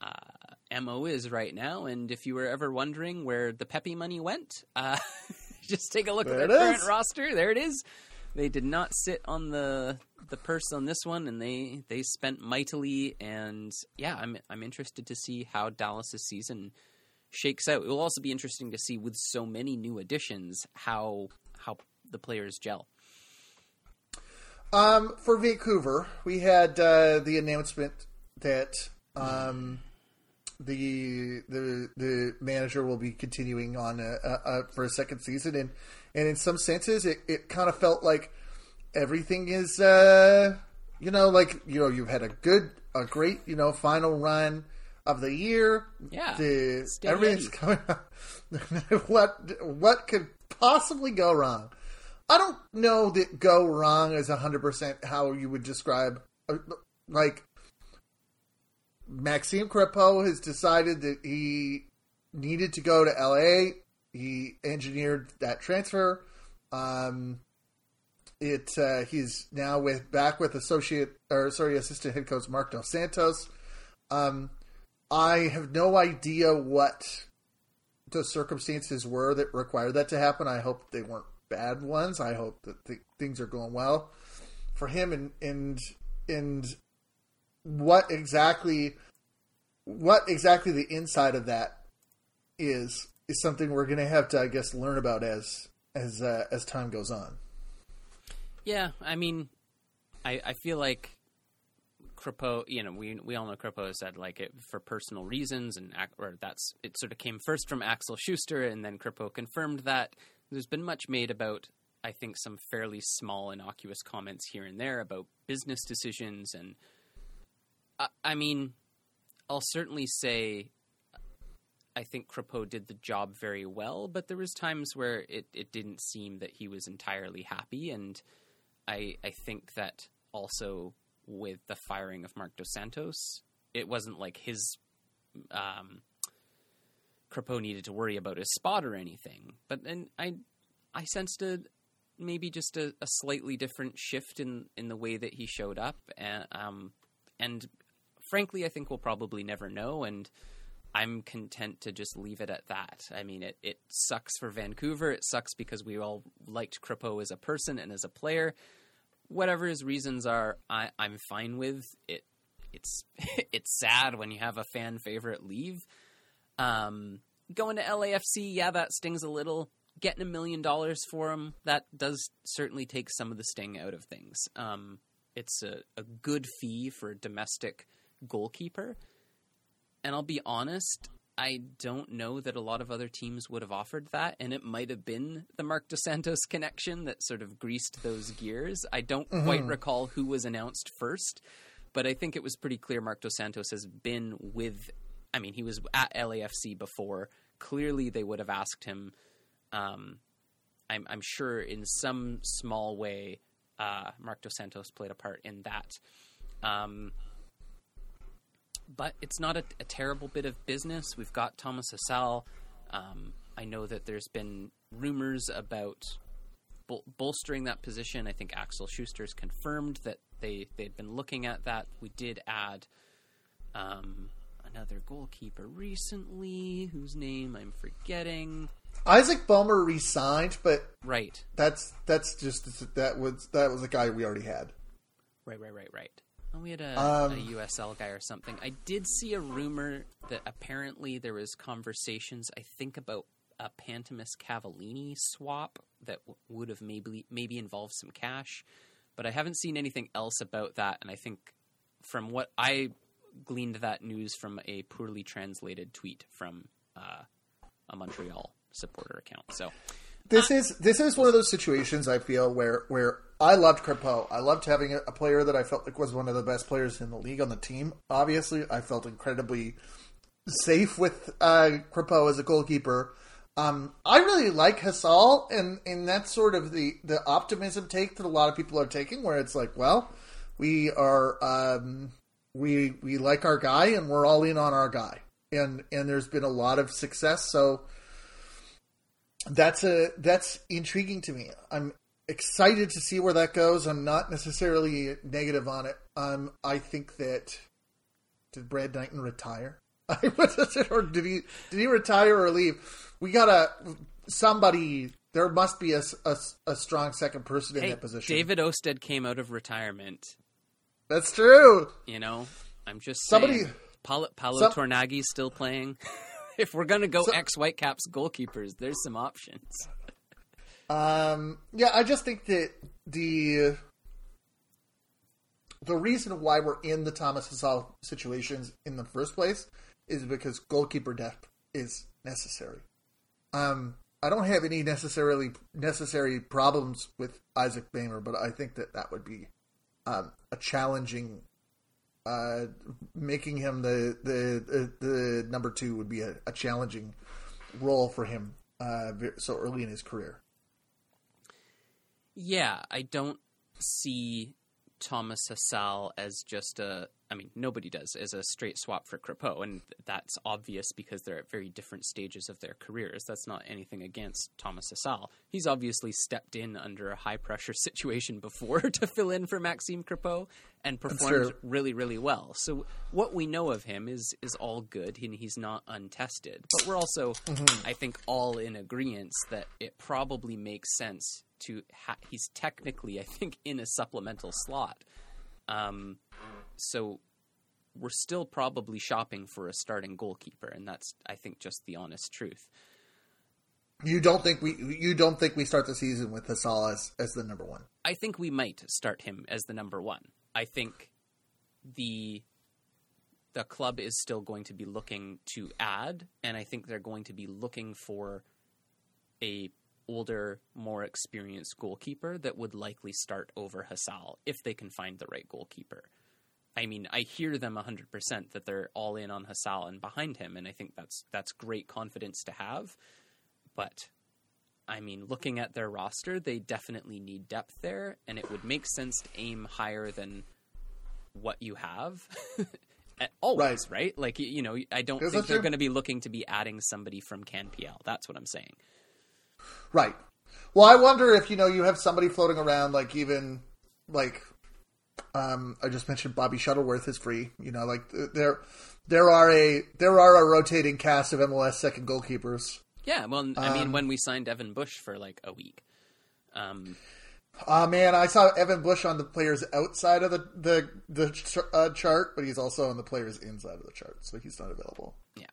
uh, mo is right now. And if you were ever wondering where the Pepi money went, uh, just take a look there at their current roster. There it is. They did not sit on the the purse on this one, and they they spent mightily. And yeah, I'm I'm interested to see how Dallas's season shakes out. It will also be interesting to see with so many new additions how how the players gel. Um, for Vancouver, we had uh, the announcement that um, the the the manager will be continuing on a, a, a, for a second season, and and in some senses, it, it kind of felt like everything is, uh, you know, like you know, you've had a good, a great, you know, final run of the year. Yeah, the, everything's coming. Up. what what could possibly go wrong? I don't know that go wrong is hundred percent how you would describe uh, like Maxime Crepeau has decided that he needed to go to LA. He engineered that transfer. Um, it uh, he's now with back with associate or sorry assistant head coach Marc Dos Santos. Um, I have no idea what the circumstances were that required that to happen. I hope they weren't bad ones. I hope that the, things are going well for him and and and what exactly what exactly the inside of that is is something we're going to have to I guess learn about as as uh, as time goes on. Yeah, I mean, I I feel like Crepeau, you know, we we all know Crepeau said like it for personal reasons, and or that's it. Sort of came first from Axel Schuster, and then Crepeau confirmed that. There's been much made about, I think, some fairly small innocuous comments here and there about business decisions, and I, mean, I'll certainly say I think Crepeau did the job very well, but there was times where it, it didn't seem that he was entirely happy, and I I think that also with the firing of Mark Dos Santos, it wasn't like his um, needed to worry about his spot or anything. But then I I sensed a maybe just a, a slightly different shift in, in the way that he showed up, and um, and frankly, I think we'll probably never know, and I'm content to just leave it at that. I mean, it, it sucks for Vancouver. It sucks because we all liked Crepeau as a person and as a player. Whatever his reasons are, I, I'm fine with it. It's it's sad when you have a fan favorite leave. Um, going to LAFC, yeah, that stings a little. Getting a million dollars for him, that does certainly take some of the sting out of things. Um, it's a, a good fee for a domestic goalkeeper. And I'll be honest, I don't know that a lot of other teams would have offered that, and it might have been the Mark Dos Santos connection that sort of greased those gears. I don't mm-hmm. quite recall who was announced first, but I think it was pretty clear Mark Dos Santos has been with. I mean, he was at LAFC before. Clearly, they would have asked him. Um, I'm, I'm sure in some small way uh, Dos Santos played a part in that. Um, but it's not a, a, terrible bit of business. We've got Thomas Hasal. Um, I know that there's been rumors about bol- bolstering that position. I think Axel Schuster's confirmed that they they'd been looking at that. We did add um, another goalkeeper recently, whose name I'm forgetting. Isaac Boehmer resigned, but right. That's that's just that was that was a guy we already had. Right, right, right, right. Oh, we had a, um, a, USL guy or something. I did see a rumor that apparently there was conversations. I think about a Pantemis Cavallini swap that w- would have maybe maybe involved some cash, but I haven't seen anything else about that. And I think from what I gleaned that news from a poorly translated tweet from uh, a Montreal supporter account. So this is this is one of those situations I feel where where I loved Crépeau. I loved having a, player that I felt like was one of the best players in the league on the team. Obviously, I felt incredibly safe with uh, as a goalkeeper. Um, I really like Hasal, and and that's sort of the the optimism take that a lot of people are taking, where it's like, well, we are um, we we like our guy, and we're all in on our guy, and and there's been a lot of success, so that's a that's intriguing to me. I'm excited to see where that goes. I'm not necessarily negative on it. Um, I think that did Brad Knighton retire? or did he did he retire or leave? We gotta somebody. There must be a, a, a strong second person in hey, that position. David Ousted came out of retirement. That's true. You know, I'm just somebody. Saying, Paolo, Paolo some, Tornaghi's still playing. if we're gonna go so, ex Whitecaps goalkeepers, there's some options. Um, yeah, I just think that the the reason why we're in the Thomas Hasal situations in the first place is because goalkeeper depth is necessary. Um, I don't have any necessarily necessary problems with Isaac Boehmer, but I think that that would be um, a challenging uh, making him the, the the, the number two would be a, a challenging role for him uh, so early in his career. Yeah, I don't see Thomas Hasal as just a. I mean, nobody does as a straight swap for Crépeau, and that's obvious because they're at very different stages of their careers. That's not anything against Thomas Hasal. He's obviously stepped in under a high pressure situation before to fill in for Maxime Crépeau and performed really, really well. So what we know of him is is all good, and he's not untested. But we're also, mm-hmm. I think, all in agreement that it probably makes sense to ha- he's technically I think in a supplemental slot. Um, so we're still probably shopping for a starting goalkeeper, and that's I think just the honest truth. You don't think we you don't think we start the season with Hasal as, as the number one? I think we might start him as the number one. I think the the club is still going to be looking to add, and I think they're going to be looking for a older, more experienced goalkeeper that would likely start over Hasal if they can find the right goalkeeper. I mean, I hear them 100% that they're all in on Hasal and behind him, and I think that's that's great confidence to have. But I mean, looking at their roster, they definitely need depth there, and it would make sense to aim higher than what you have. Always, right. right? Like you know, I don't think they're going to be looking to be adding somebody from CanPL. That's what I'm saying. Right. Well, I wonder if you know you have somebody floating around, like even like um, I just mentioned Bobby Shuttleworth is free. You know, like there there are a there are a rotating cast of MLS second goalkeepers. Yeah, well, I mean, um, when we signed Evan Bush for like a week. Um, uh, man, I saw Evan Bush on the players outside of the the the ch- uh, chart, but he's also on the players inside of the chart, so he's not available. Yeah,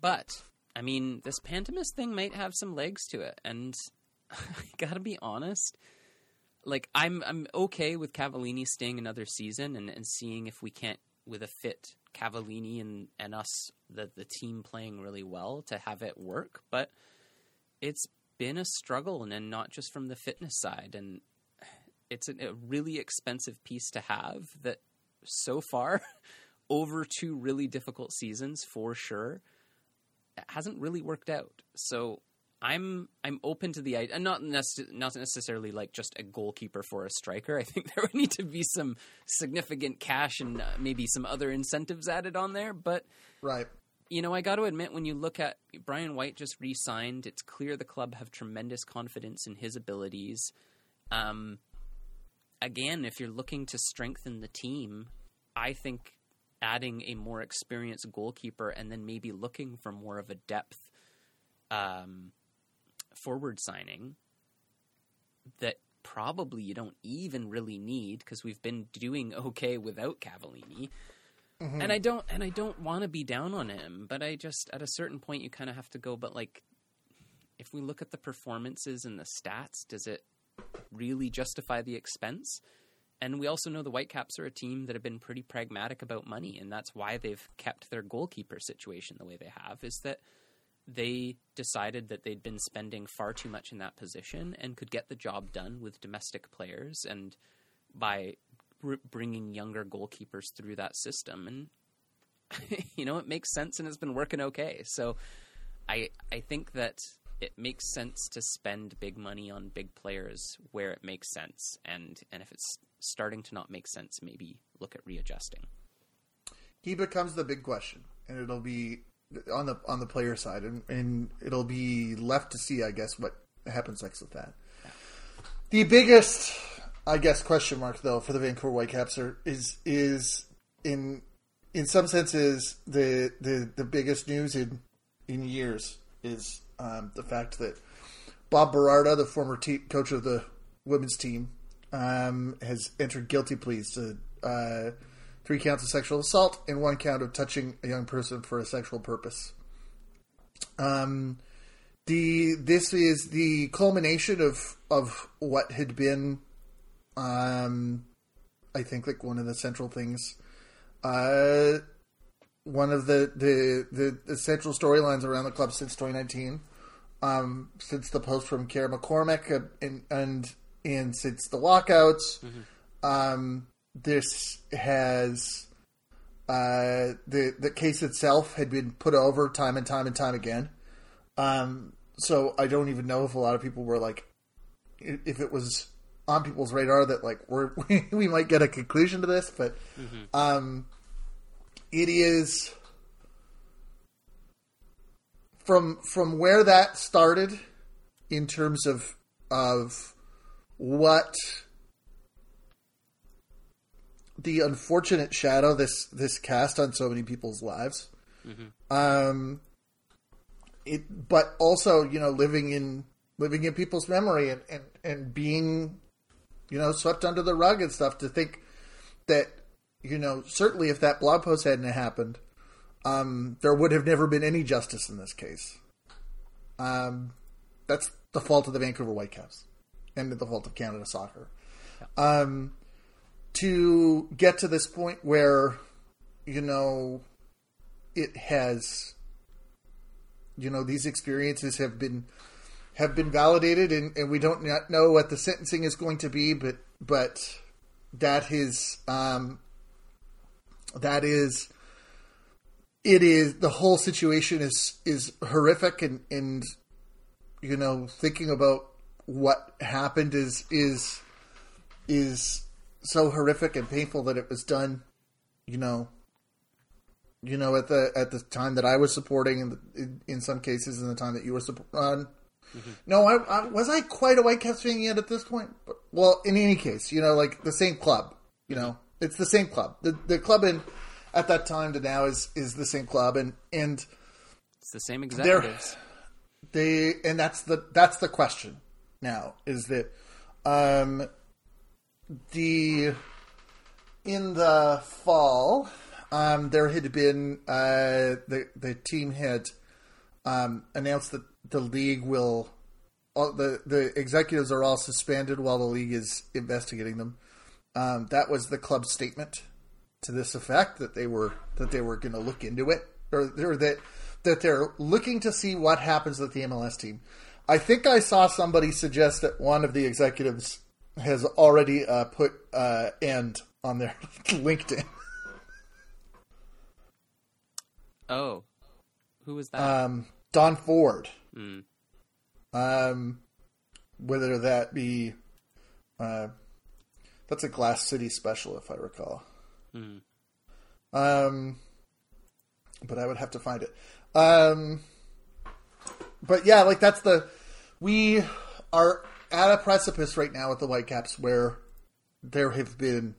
but I mean, this Pantemis thing might have some legs to it, and I gotta be honest. Like, I'm I'm okay with Cavallini staying another season and, and seeing if we can't, with a fit Cavallini and, and us, the the team playing really well to have it work. But it's been a struggle, and, and not just from the fitness side, and it's a, a really expensive piece to have. That so far, over two really difficult seasons for sure it hasn't really worked out. So I'm I'm open to the idea, not necess- not necessarily like just a goalkeeper for a striker. I think there would need to be some significant cash and uh, maybe some other incentives added on there. But right, you know, I got to admit, when you look at Brian White just re-signed, it's clear the club have tremendous confidence in his abilities. Um, again, if you're looking to strengthen the team, I think adding a more experienced goalkeeper and then maybe looking for more of a depth um, forward signing that probably you don't even really need because we've been doing okay without Cavallini. Mm-hmm. And I don't and I don't want to be down on him, but I just at a certain point you kind of have to go but like if we look at the performances and the stats, does it really justify the expense? And we also know the Whitecaps are a team that have been pretty pragmatic about money, and that's why they've kept their goalkeeper situation the way they have. Is that they decided that they'd been spending far too much in that position and could get the job done with domestic players and by br- bringing younger goalkeepers through that system. And you know, it makes sense, and it's been working okay. So, I I think that it makes sense to spend big money on big players where it makes sense, and and if it's starting to not make sense, maybe look at readjusting. He becomes the big question, and it'll be on the on the player side, and, and it'll be left to see, I guess, what happens next with that. The biggest, I guess, question mark though for the Vancouver Whitecaps are, is is in in some senses the the the biggest news in in years is um, the fact that Bob Birarda, the former te- coach of the women's team, um, has entered guilty pleas to uh, three counts of sexual assault and one count of touching a young person for a sexual purpose. Um, the this is the culmination of of what had been, um, I think, like one of the central things. Uh, one of the the, the, the central storylines around the club since 2019, um, since the post from Ciara McCormack uh, and and and since the lockouts. Mm-hmm. Um, this has uh, the the case itself had been put over time and time and time again. Um, so I don't even know if a lot of people were like, if it was on people's radar that like we're, we might get a conclusion to this, but mm-hmm. um, it is from from where that started in terms of of what the unfortunate shadow this this cast on so many people's lives. Mm-hmm. Um, it, but also you know living in living in people's memory and, and and being you know swept under the rug and stuff to think that you know certainly if that blog post hadn't happened, um, there would have never been any justice in this case. Um, that's the fault of the Vancouver Whitecaps and the fault of Canada Soccer. Um, to get to this point where, you know, it has, you know, these experiences have been have been validated, and, and we don't know what the sentencing is going to be, but but that is um, that is it is the whole situation is is horrific and and you know thinking about what happened is is is so horrific and painful that it was done you know you know at the at the time that I was supporting in, in, in some cases in the time that you were on mm-hmm. no I, I, was I quite a Whitecaps fan yet at this point? But, well in any case you know like the same club you know it's the same club. The the club in at that time to now is is the same club and and it's the same executives. they and that's the that's the question now is that um, the in the fall um, there had been uh, the the team had um, announced that the league will all, the the executives are all suspended while the league is investigating them. Um, that was the club's statement to this effect that they were that they were going to look into it or, or that that they're looking to see what happens with the MLS team. I think I saw somebody suggest that one of the executives has already uh, put uh, end on their LinkedIn. Oh, who was that? Um, Don Ford. Mm. Um, whether that be, uh, that's a Glass City special, if I recall. Mm. Um, but I would have to find it. Um, but yeah, like that's the we are at a precipice right now with the Whitecaps where there have been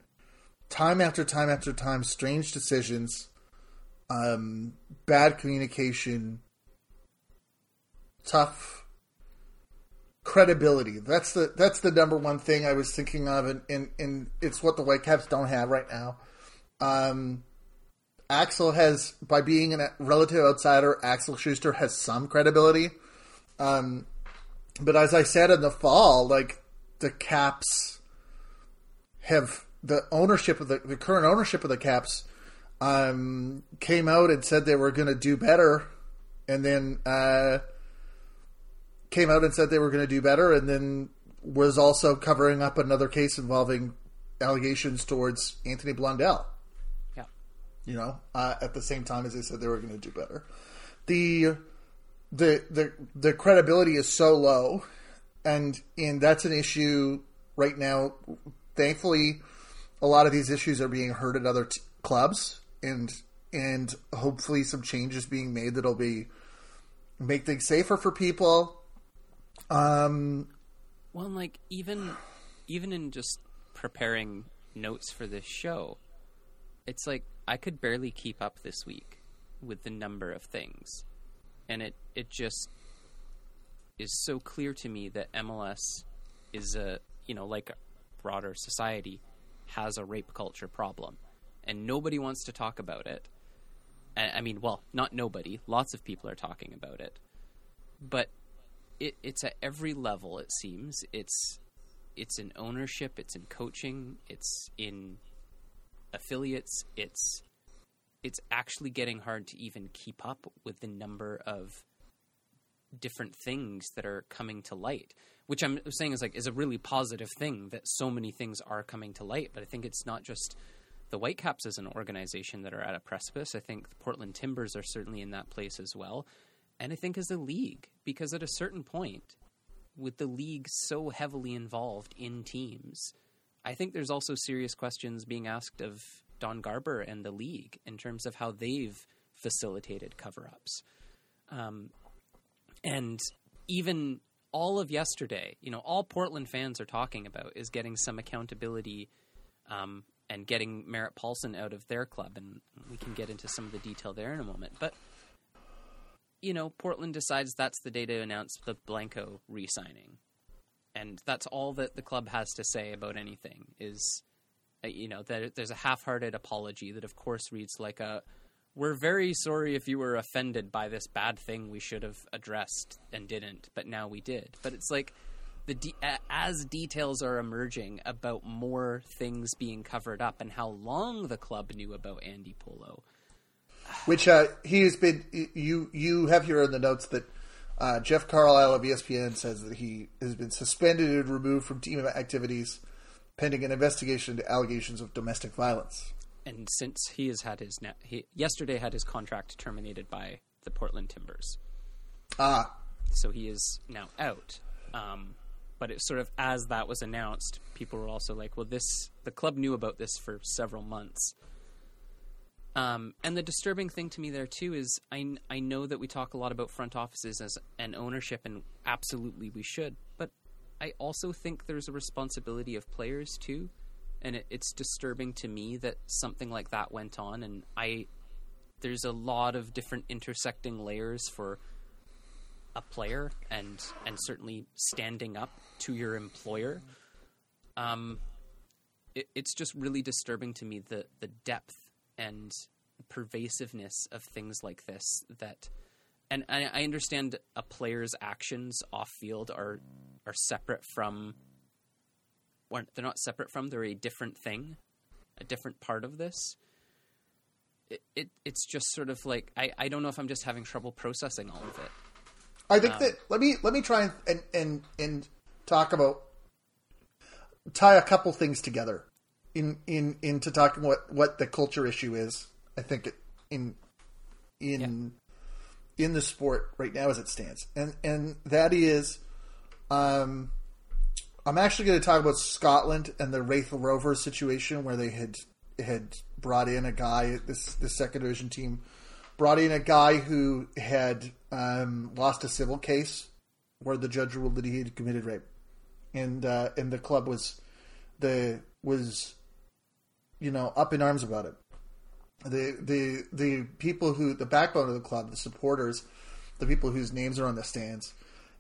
time after time after time strange decisions, um, bad communication, tough credibility. That's the that's the number one thing I was thinking of, and, and, and it's what the Whitecaps don't have right now. Um, Axel has, by being a relative outsider, Axel Schuster has some credibility. Um, but as I said in the fall, like the Caps have the ownership of the, the current ownership of the Caps um, came out and said they were going to do better, and then uh, came out and said they were going to do better, and then was also covering up another case involving allegations towards Anthony Blondell Yeah. you know, uh, at the same time as they said they were going to do better. The the the the credibility is so low, and and that's an issue right now. Thankfully, a lot of these issues are being heard at other t- clubs, and and hopefully some changes being made that'll be make things safer for people. Um, Well, and, like even even in just preparing notes for this show, it's like I could barely keep up this week with the number of things, and it it just is so clear to me that MLS is a you know like a broader society has a rape culture problem, and nobody wants to talk about it. I I mean, well, not nobody. Lots of people are talking about it, but it, it's at every level. It seems it's it's in ownership, it's in coaching, it's in affiliates. It's it's actually getting hard to even keep up with the number of different things that are coming to light. Which I'm saying is like is a really positive thing that so many things are coming to light. But I think it's not just the Whitecaps as an organization that are at a precipice. I think the Portland Timbers are certainly in that place as well. And I think as a league, because at a certain point, with the league so heavily involved in teams, I think there's also serious questions being asked of Don Garber and the league in terms of how they've facilitated cover ups. Um, and even all of yesterday, you know, all Portland fans are talking about is getting some accountability um, and getting Merritt Paulson out of their club. And we can get into some of the detail there in a moment. But you know, Portland decides that's the day to announce the Blanco re-signing, and that's all that the club has to say about anything. Is you know there's a half-hearted apology that, of course, reads like a "We're very sorry if you were offended by this bad thing we should have addressed and didn't, but now we did." But it's like the de- as details are emerging about more things being covered up and how long the club knew about Andy Polo. which uh, he has been. You you have here in the notes that uh, Jeff Carlisle of ESPN says that he has been suspended and removed from team activities pending an investigation into allegations of domestic violence. and since he has had his he yesterday had his contract terminated by the Portland Timbers, Ah, so he is now out. Um, but it sort of as that was announced, people were also like, "Well, this the club knew about this for several months." Um, and the disturbing thing to me there too is I, I know that we talk a lot about front offices as and ownership, and absolutely we should. I also think there's a responsibility of players too, and it, it's disturbing to me that something like that went on. And I there's a lot of different intersecting layers for a player, and and certainly standing up to your employer. Um, it, it's just really disturbing to me the the depth and pervasiveness of things like this that and I, I understand a player's actions off field are are separate from they're not separate from they're a different thing a different part of this it, it it's just sort of like I, I don't know if I'm just having trouble processing all of it I think um, that let me let me try and and and, talk about tie a couple things together in in into talking what what the culture issue is. I think it, in in in the sport right now as it stands, and and that is Um, I'm actually going to talk about Scotland and the Raith Rovers situation where they had had brought in a guy. This this second division team brought in a guy who had um, lost a civil case where the judge ruled that he had committed rape, and uh, and the club was the was you know up in arms about it. The the the people who the backbone of the club, the supporters, the people whose names are on the stands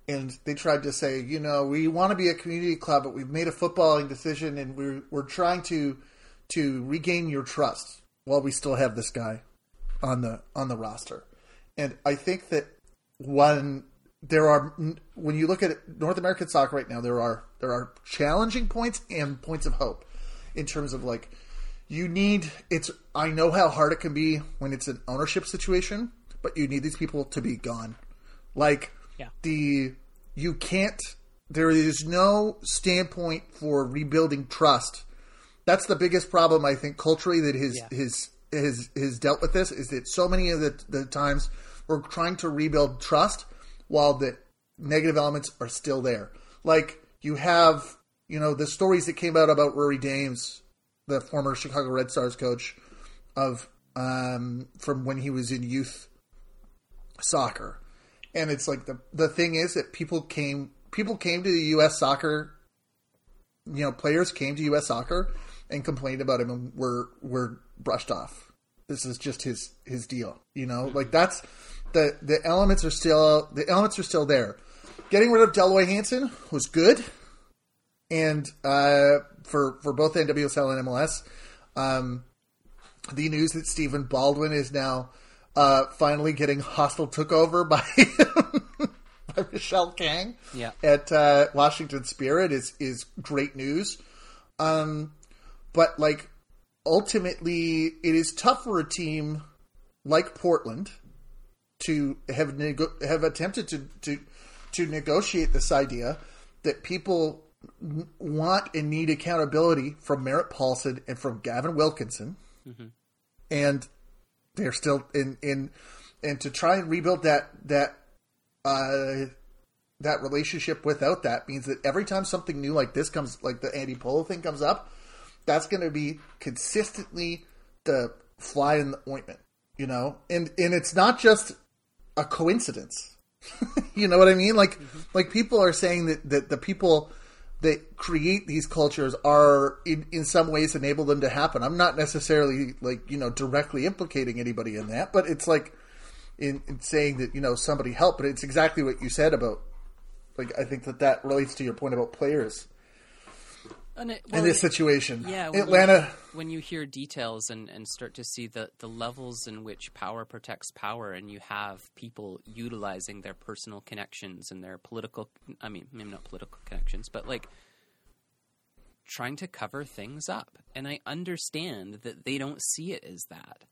and they tried to say, you know, we want to be a community club, but we've made a footballing decision, and we're we're trying to to regain your trust while we still have this guy on the on the roster. And I think that when there are when you look at North American soccer right now, there are there are challenging points and points of hope in terms of like you need it's I know how hard it can be when it's an ownership situation, but you need these people to be gone. Like Yeah. the you can't there is no standpoint for rebuilding trust. That's the biggest problem I think culturally that his Yeah. his his has dealt with this is that so many of the, the times we're trying to rebuild trust while the negative elements are still there. Like you have, you know, the stories that came out about Rory Dames, the former Chicago Red Stars coach of um, from when he was in youth soccer. And it's like the the thing is that people came people came to the US soccer you know, players came to US soccer and complained about him and were were brushed off. This is just his his deal, you know? Like that's the the elements are still the elements are still there. Getting rid of Delroy Hansen was good. And uh, for for both NWSL and MLS, um, the news that Stephen Baldwin is now uh, finally getting hostile took over by by Michelle Kang Yeah. at uh, Washington Spirit is is great news. Um, but like ultimately, it is tough for a team like Portland to have nego- have attempted to, to to negotiate this idea that people want and need accountability from Merritt Paulson and from Gavin Wilkinson, and they're still in in and to try and rebuild that that uh, that relationship without that means that every time something new like this comes, like the Andy Polo thing comes up, that's going to be consistently the fly in the ointment, you know. And and it's not just a coincidence. you know what I mean? Like like people are saying that that the people that create these cultures are in, in some ways enable them to happen. I'm not necessarily like, you know, directly implicating anybody in that, but it's like in, in saying that, you know, somebody helped, but it's exactly what you said about like I think that that relates to your point about players And it, in this situation. Yeah, when Atlanta You, when you hear details and, and start to see the, the levels in which power protects power, and you have people utilizing their personal connections and their political, I mean, maybe not political connections, but like trying to cover things up. And I understand that they don't see it as that,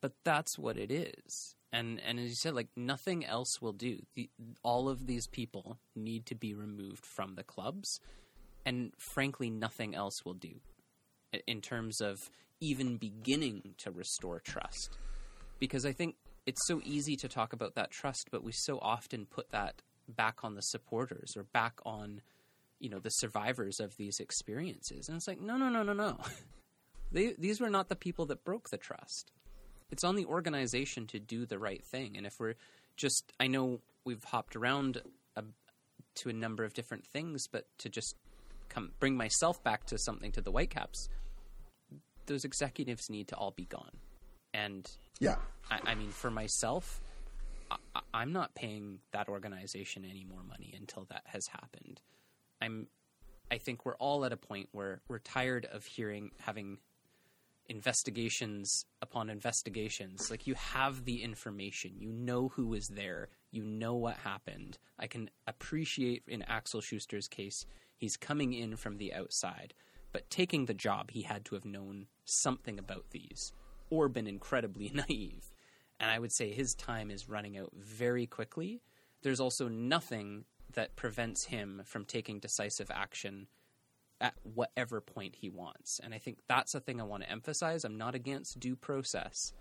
but that's what it is. And and as you said, like nothing else will do. The, all of these people need to be removed from the clubs, and frankly, nothing else will do in terms of even beginning to restore trust. Because I think it's so easy to talk about that trust, but we so often put that back on the supporters or back on, you know, the survivors of these experiences. And it's like, no, no, no, no, no. they, these were not the people that broke the trust. It's on the organization to do the right thing. And if we're just, I know we've hopped around a, to a number of different things, but to just come bring myself back to something to the Whitecaps, those executives need to all be gone. And Yeah. I, I mean, for myself, I, I'm not paying that organization any more money until that has happened. I'm, I think we're all at a point where we're tired of hearing having investigations upon investigations. Like you have the information, you know who was there, you know what happened. I can appreciate in Axel Schuster's case, he's coming in from the outside, but taking the job, he had to have known something about these or been incredibly naive. And I would say his time is running out very quickly. There's also nothing that prevents him from taking decisive action at whatever point he wants. And I think that's a thing I want to emphasize. I'm not against due process,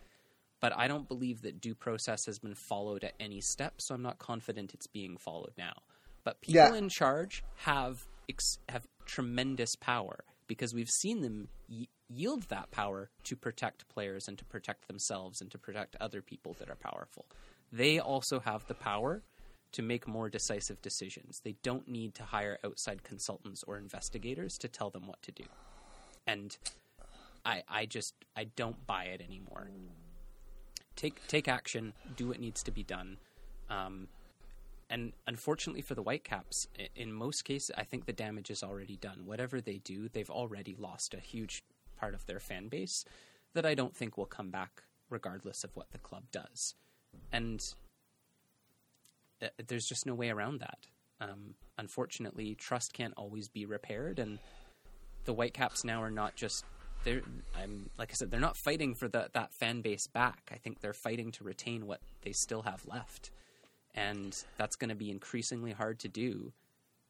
but I don't believe that due process has been followed at any step, so I'm not confident it's being followed now. But people Yeah. in charge have ex- have tremendous power because we've seen them y- yield that power to protect players and to protect themselves and to protect other people that are powerful. They also have the power to make more decisive decisions. They don't need to hire outside consultants or investigators to tell them what to do. And I I just I don't buy it anymore. Take take action, do what needs to be done. Um, and unfortunately for the Whitecaps, in most cases, I think the damage is already done. Whatever they do, they've already lost a huge part of their fan base that I don't think will come back, regardless of what the club does. And uh, there's just no way around that. Um, unfortunately, trust can't always be repaired, and the Whitecaps now are not just they're. I'm like I said, they're not fighting for the, that fan base back. I think they're fighting to retain what they still have left, and that's going to be increasingly hard to do.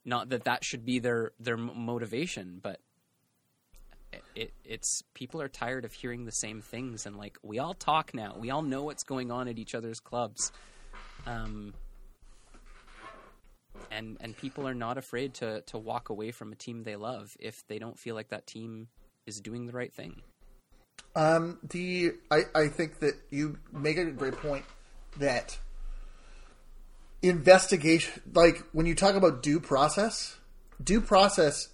Not that that should be their their motivation, but it, it's people are tired of hearing the same things, and like we all talk now, we all know what's going on at each other's clubs. Um, and and people are not afraid to to walk away from a team they love if they don't feel like that team is doing the right thing. Um, the I, I think that you make a great point that investigation, like when you talk about due process, due process,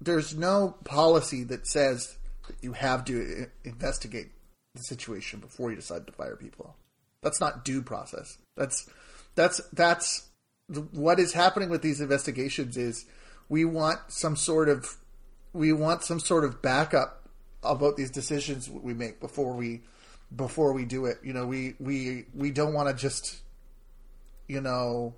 there's no policy that says that you have to investigate the situation before you decide to fire people. That's not due process. That's that's that's what is happening with these investigations is we want some sort of we want some sort of backup about these decisions we make before we before we do it. You know, we we we don't want to just you know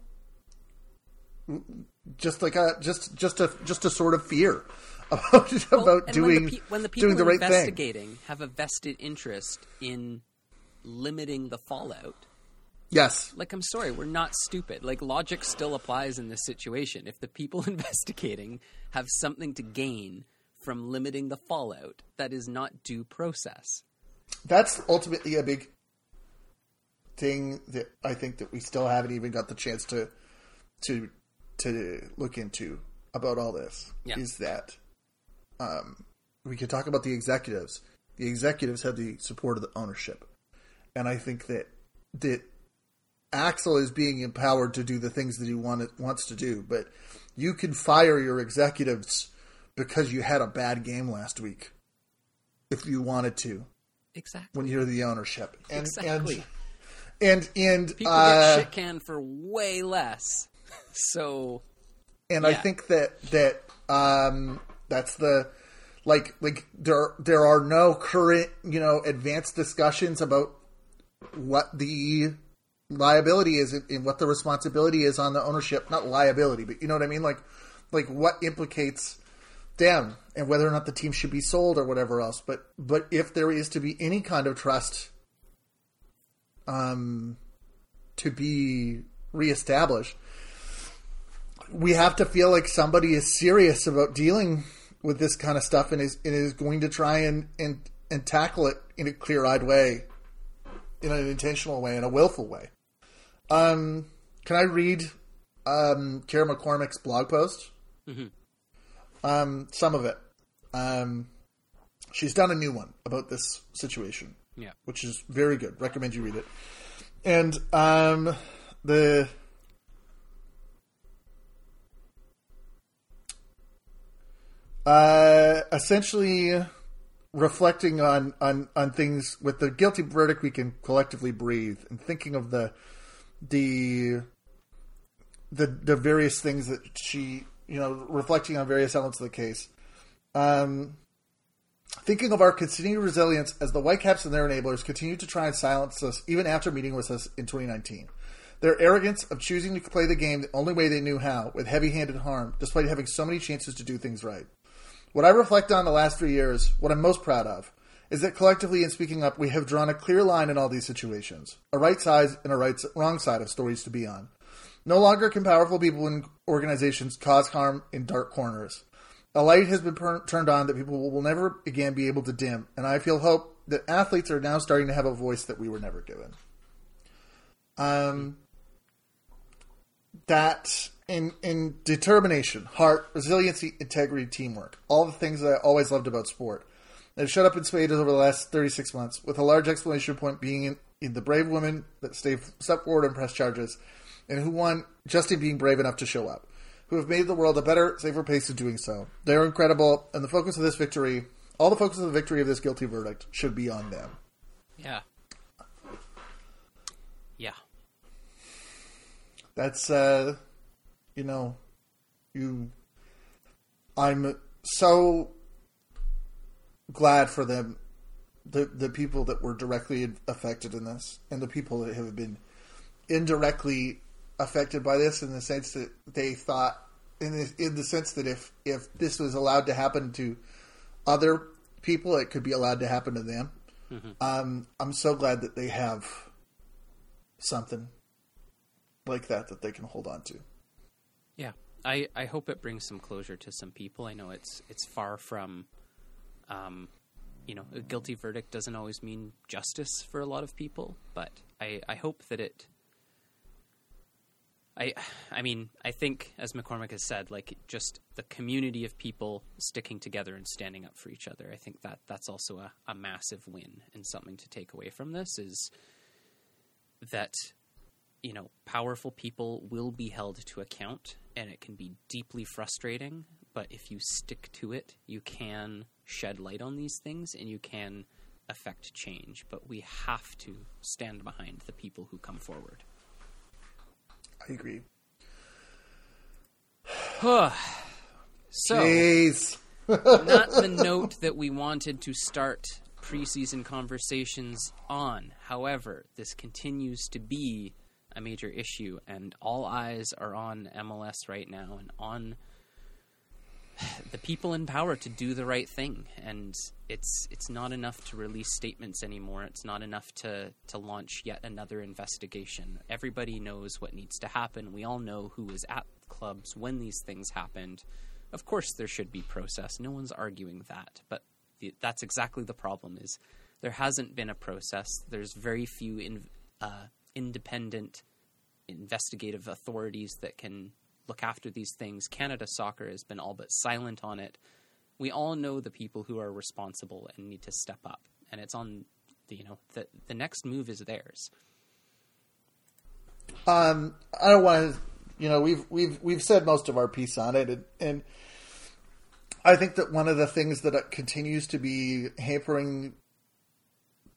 just like a just just a just a sort of fear about about doing when the, pe- when the people doing the right thing. investigating have a vested interest in limiting the fallout, Yes. like I'm sorry, we're not stupid. Like logic still applies in this situation. If the people investigating have something to gain from limiting the fallout, that is not due process. that's ultimately a big thing that I think that we still haven't even got the chance to to to look into about all this Yeah. is that um, we could talk about the executives. The executives have the support of the ownership, and I think that that Axel is being empowered to do the things that he want, wants to do. But you can fire your executives because you had a bad game last week if you wanted to Exactly. when you're the ownership. And, Exactly. And and and People uh, get shit canned for way less. So and I think that that um, that's the like like there there are no current you know advanced discussions about what the liability is and what the responsibility is on the ownership. Not liability but you know what i mean? Like like what implicates them and whether or not the team should be sold or whatever else. But but if there is to be any kind of trust um to be reestablished we have to feel like somebody is serious about dealing with this kind of stuff and is and is going to try and and, and tackle it in a clear eyed way, in an intentional way, in a willful way. Um, can I read um, Ciara McCormack's blog post? Um, some of it. Um, she's done a new one about this situation yeah. which is very good. Recommend you read it. And um, the uh, essentially reflecting on, on on things with the guilty verdict, we can collectively breathe, and thinking of the the the the various things that she you know reflecting on various elements of the case. Um, Thinking of our continued resilience as the Whitecaps and their enablers continue to try and silence us even after meeting with us in 2019. Their arrogance of choosing to play the game the only way they knew how, with heavy handed harm, despite having so many chances to do things right. What I reflect on the last three years, what I'm most proud of, is that collectively in speaking up, we have drawn a clear line in all these situations a right side and a right, wrong side of stories to be on. No longer can powerful people and organizations cause harm in dark corners. A light has been per- turned on that people will never again be able to dim, and I feel hope that athletes are now starting to have a voice that we were never given. Um, that in in determination, heart, resiliency, integrity, teamwork. All the things that I always loved about sport. They've shut up in spades over the last 36 months, with a large exclamation point being in, in the brave women that stay step forward and press charges, and who won just in being brave enough to show up, who have made the world a better, safer place in doing so. They're incredible, and the focus of this victory, all the focus of the victory of this guilty verdict, should be on them. Yeah. Yeah. That's uh you know you I'm so glad for them the the people that were directly affected in this and the people that have been indirectly affected by this in the sense that they thought in the, in the sense that if if this was allowed to happen to other people it could be allowed to happen to them um, I'm so glad that they have something like that that they can hold on to. Yeah, I, I hope it brings some closure to some people. I know it's it's far from, um, you know, a guilty verdict doesn't always mean justice for a lot of people, but I, I hope that it. I I mean I think as McCormack has said, like just the community of people sticking together and standing up for each other. I think that that's also a, a massive win and something to take away from this is that you know, powerful people will be held to account, and it can be deeply frustrating. But if you stick to it, you can shed light on these things and you can affect change. But we have to stand behind the people who come forward. I agree. So, Jeez. not the note that we wanted to start preseason conversations on. However, this continues to be a major issue, and all eyes are on MLS right now and on the people in power to do the right thing. And it's it's not enough to release statements anymore. It's not enough to to launch yet another investigation. Everybody knows what needs to happen. We all know who was at clubs when these things happened. Of course, there should be process. No one's arguing that, but the, that's exactly the problem. Is there hasn't been a process. There's very few in, uh, independent investigative authorities that can look after these things. Canada Soccer has been all but silent on it. We all know the people who are responsible and need to step up, and it's on the you know the the next move is theirs. Um, I don't want to. You know, we've we've we've said most of our piece on it, and, and I think that one of the things that continues to be hampering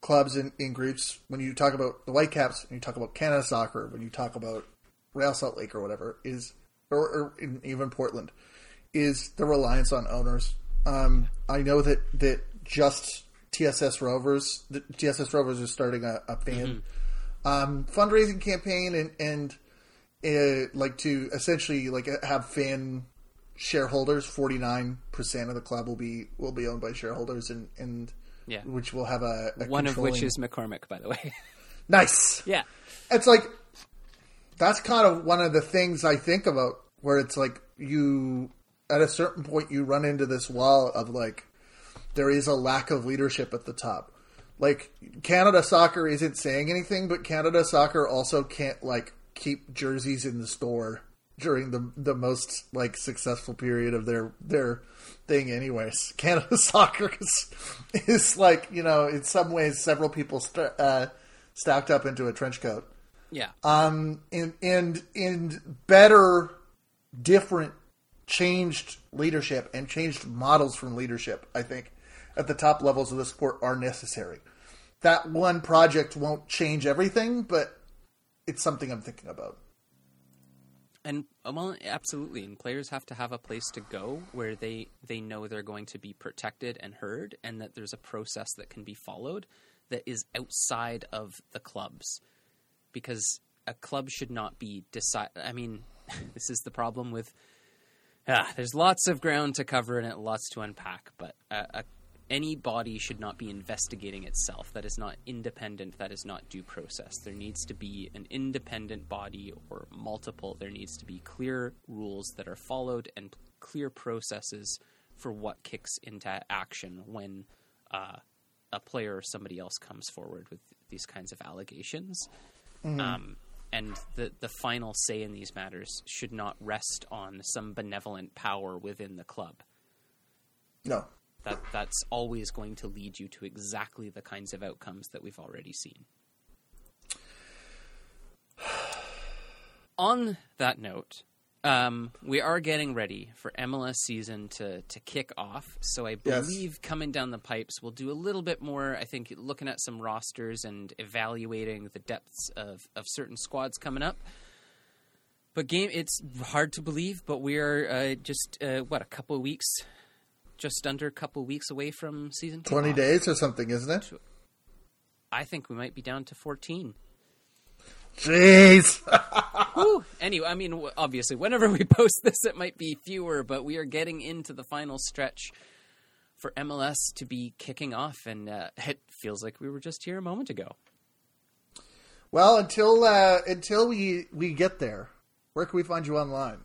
clubs in groups when you talk about the Whitecaps, when you talk about Canada Soccer, when you talk about Real Salt Lake or whatever, is or, or even Portland, is the reliance on owners. Um, I know that that just TSS Rovers, the TSS Rovers is starting a, a fan um, fundraising campaign and and uh, like to essentially like have fan shareholders. Forty nine percent of the club will be will be owned by shareholders, and and Yeah. which will have a, a One of which is McCormack, by the way. nice. yeah, It's like that's kind of one of the things I think about where it's like you at a certain point you run into this wall of like there is a lack of leadership at the top. Like Canada Soccer isn't saying anything, but Canada Soccer also can't like keep jerseys in the store during the the most like successful period of their their thing anyways. Canada Soccer is, is like, you know, in some ways several people st- uh, stacked up into a trench coat yeah, um, and and and better, different, changed leadership and changed models from leadership. I think at the top levels of the sport are necessary. That one project won't change everything, but it's something I'm thinking about. and uh, well, absolutely. And players have to have a place to go where they they know they're going to be protected and heard, and that there's a process that can be followed that is outside of the clubs, because a club should not be decide. I mean, this is the problem with. Ah, there's lots of ground to cover and lots to unpack, but a, any body should not be investigating itself. That is not independent. That is not due process. There needs to be an independent body or multiple. There needs to be clear rules that are followed and clear processes for what kicks into action when uh, a player or somebody else comes forward with these kinds of allegations. Um, and the the final say in these matters should not rest on some benevolent power within the club. No. That that's always going to lead you to exactly the kinds of outcomes that we've already seen. On that note, um, we are getting ready for MLS season to to kick off. So I Yes. believe coming down the pipes, we'll do a little bit more. I think looking at some rosters and evaluating the depths of of certain squads coming up. But game, it's hard to believe, but we are uh, just uh, what a couple of weeks, just under a couple of weeks away from season. 20 kickoff. days or something, isn't it? I think we might be down to fourteen. Jeez. Whew. Anyway, I mean, obviously, whenever we post this, it might be fewer, but we are getting into the final stretch for MLS to be kicking off, and uh, it feels like we were just here a moment ago. well, until uh, until we we get there, where can we find you online?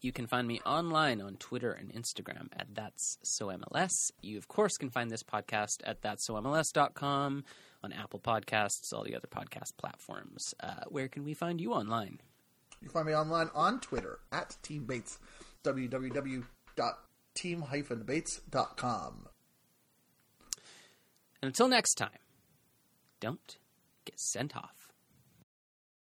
You can find me online on Twitter and Instagram at That's So MLS. You, of course, can find this podcast at That's So that'ssomls.com, on Apple Podcasts, all the other podcast platforms. Uh, where can we find you online? You find me online on Twitter at Team Bates, www.team-bates.com. And until next time, don't get sent off.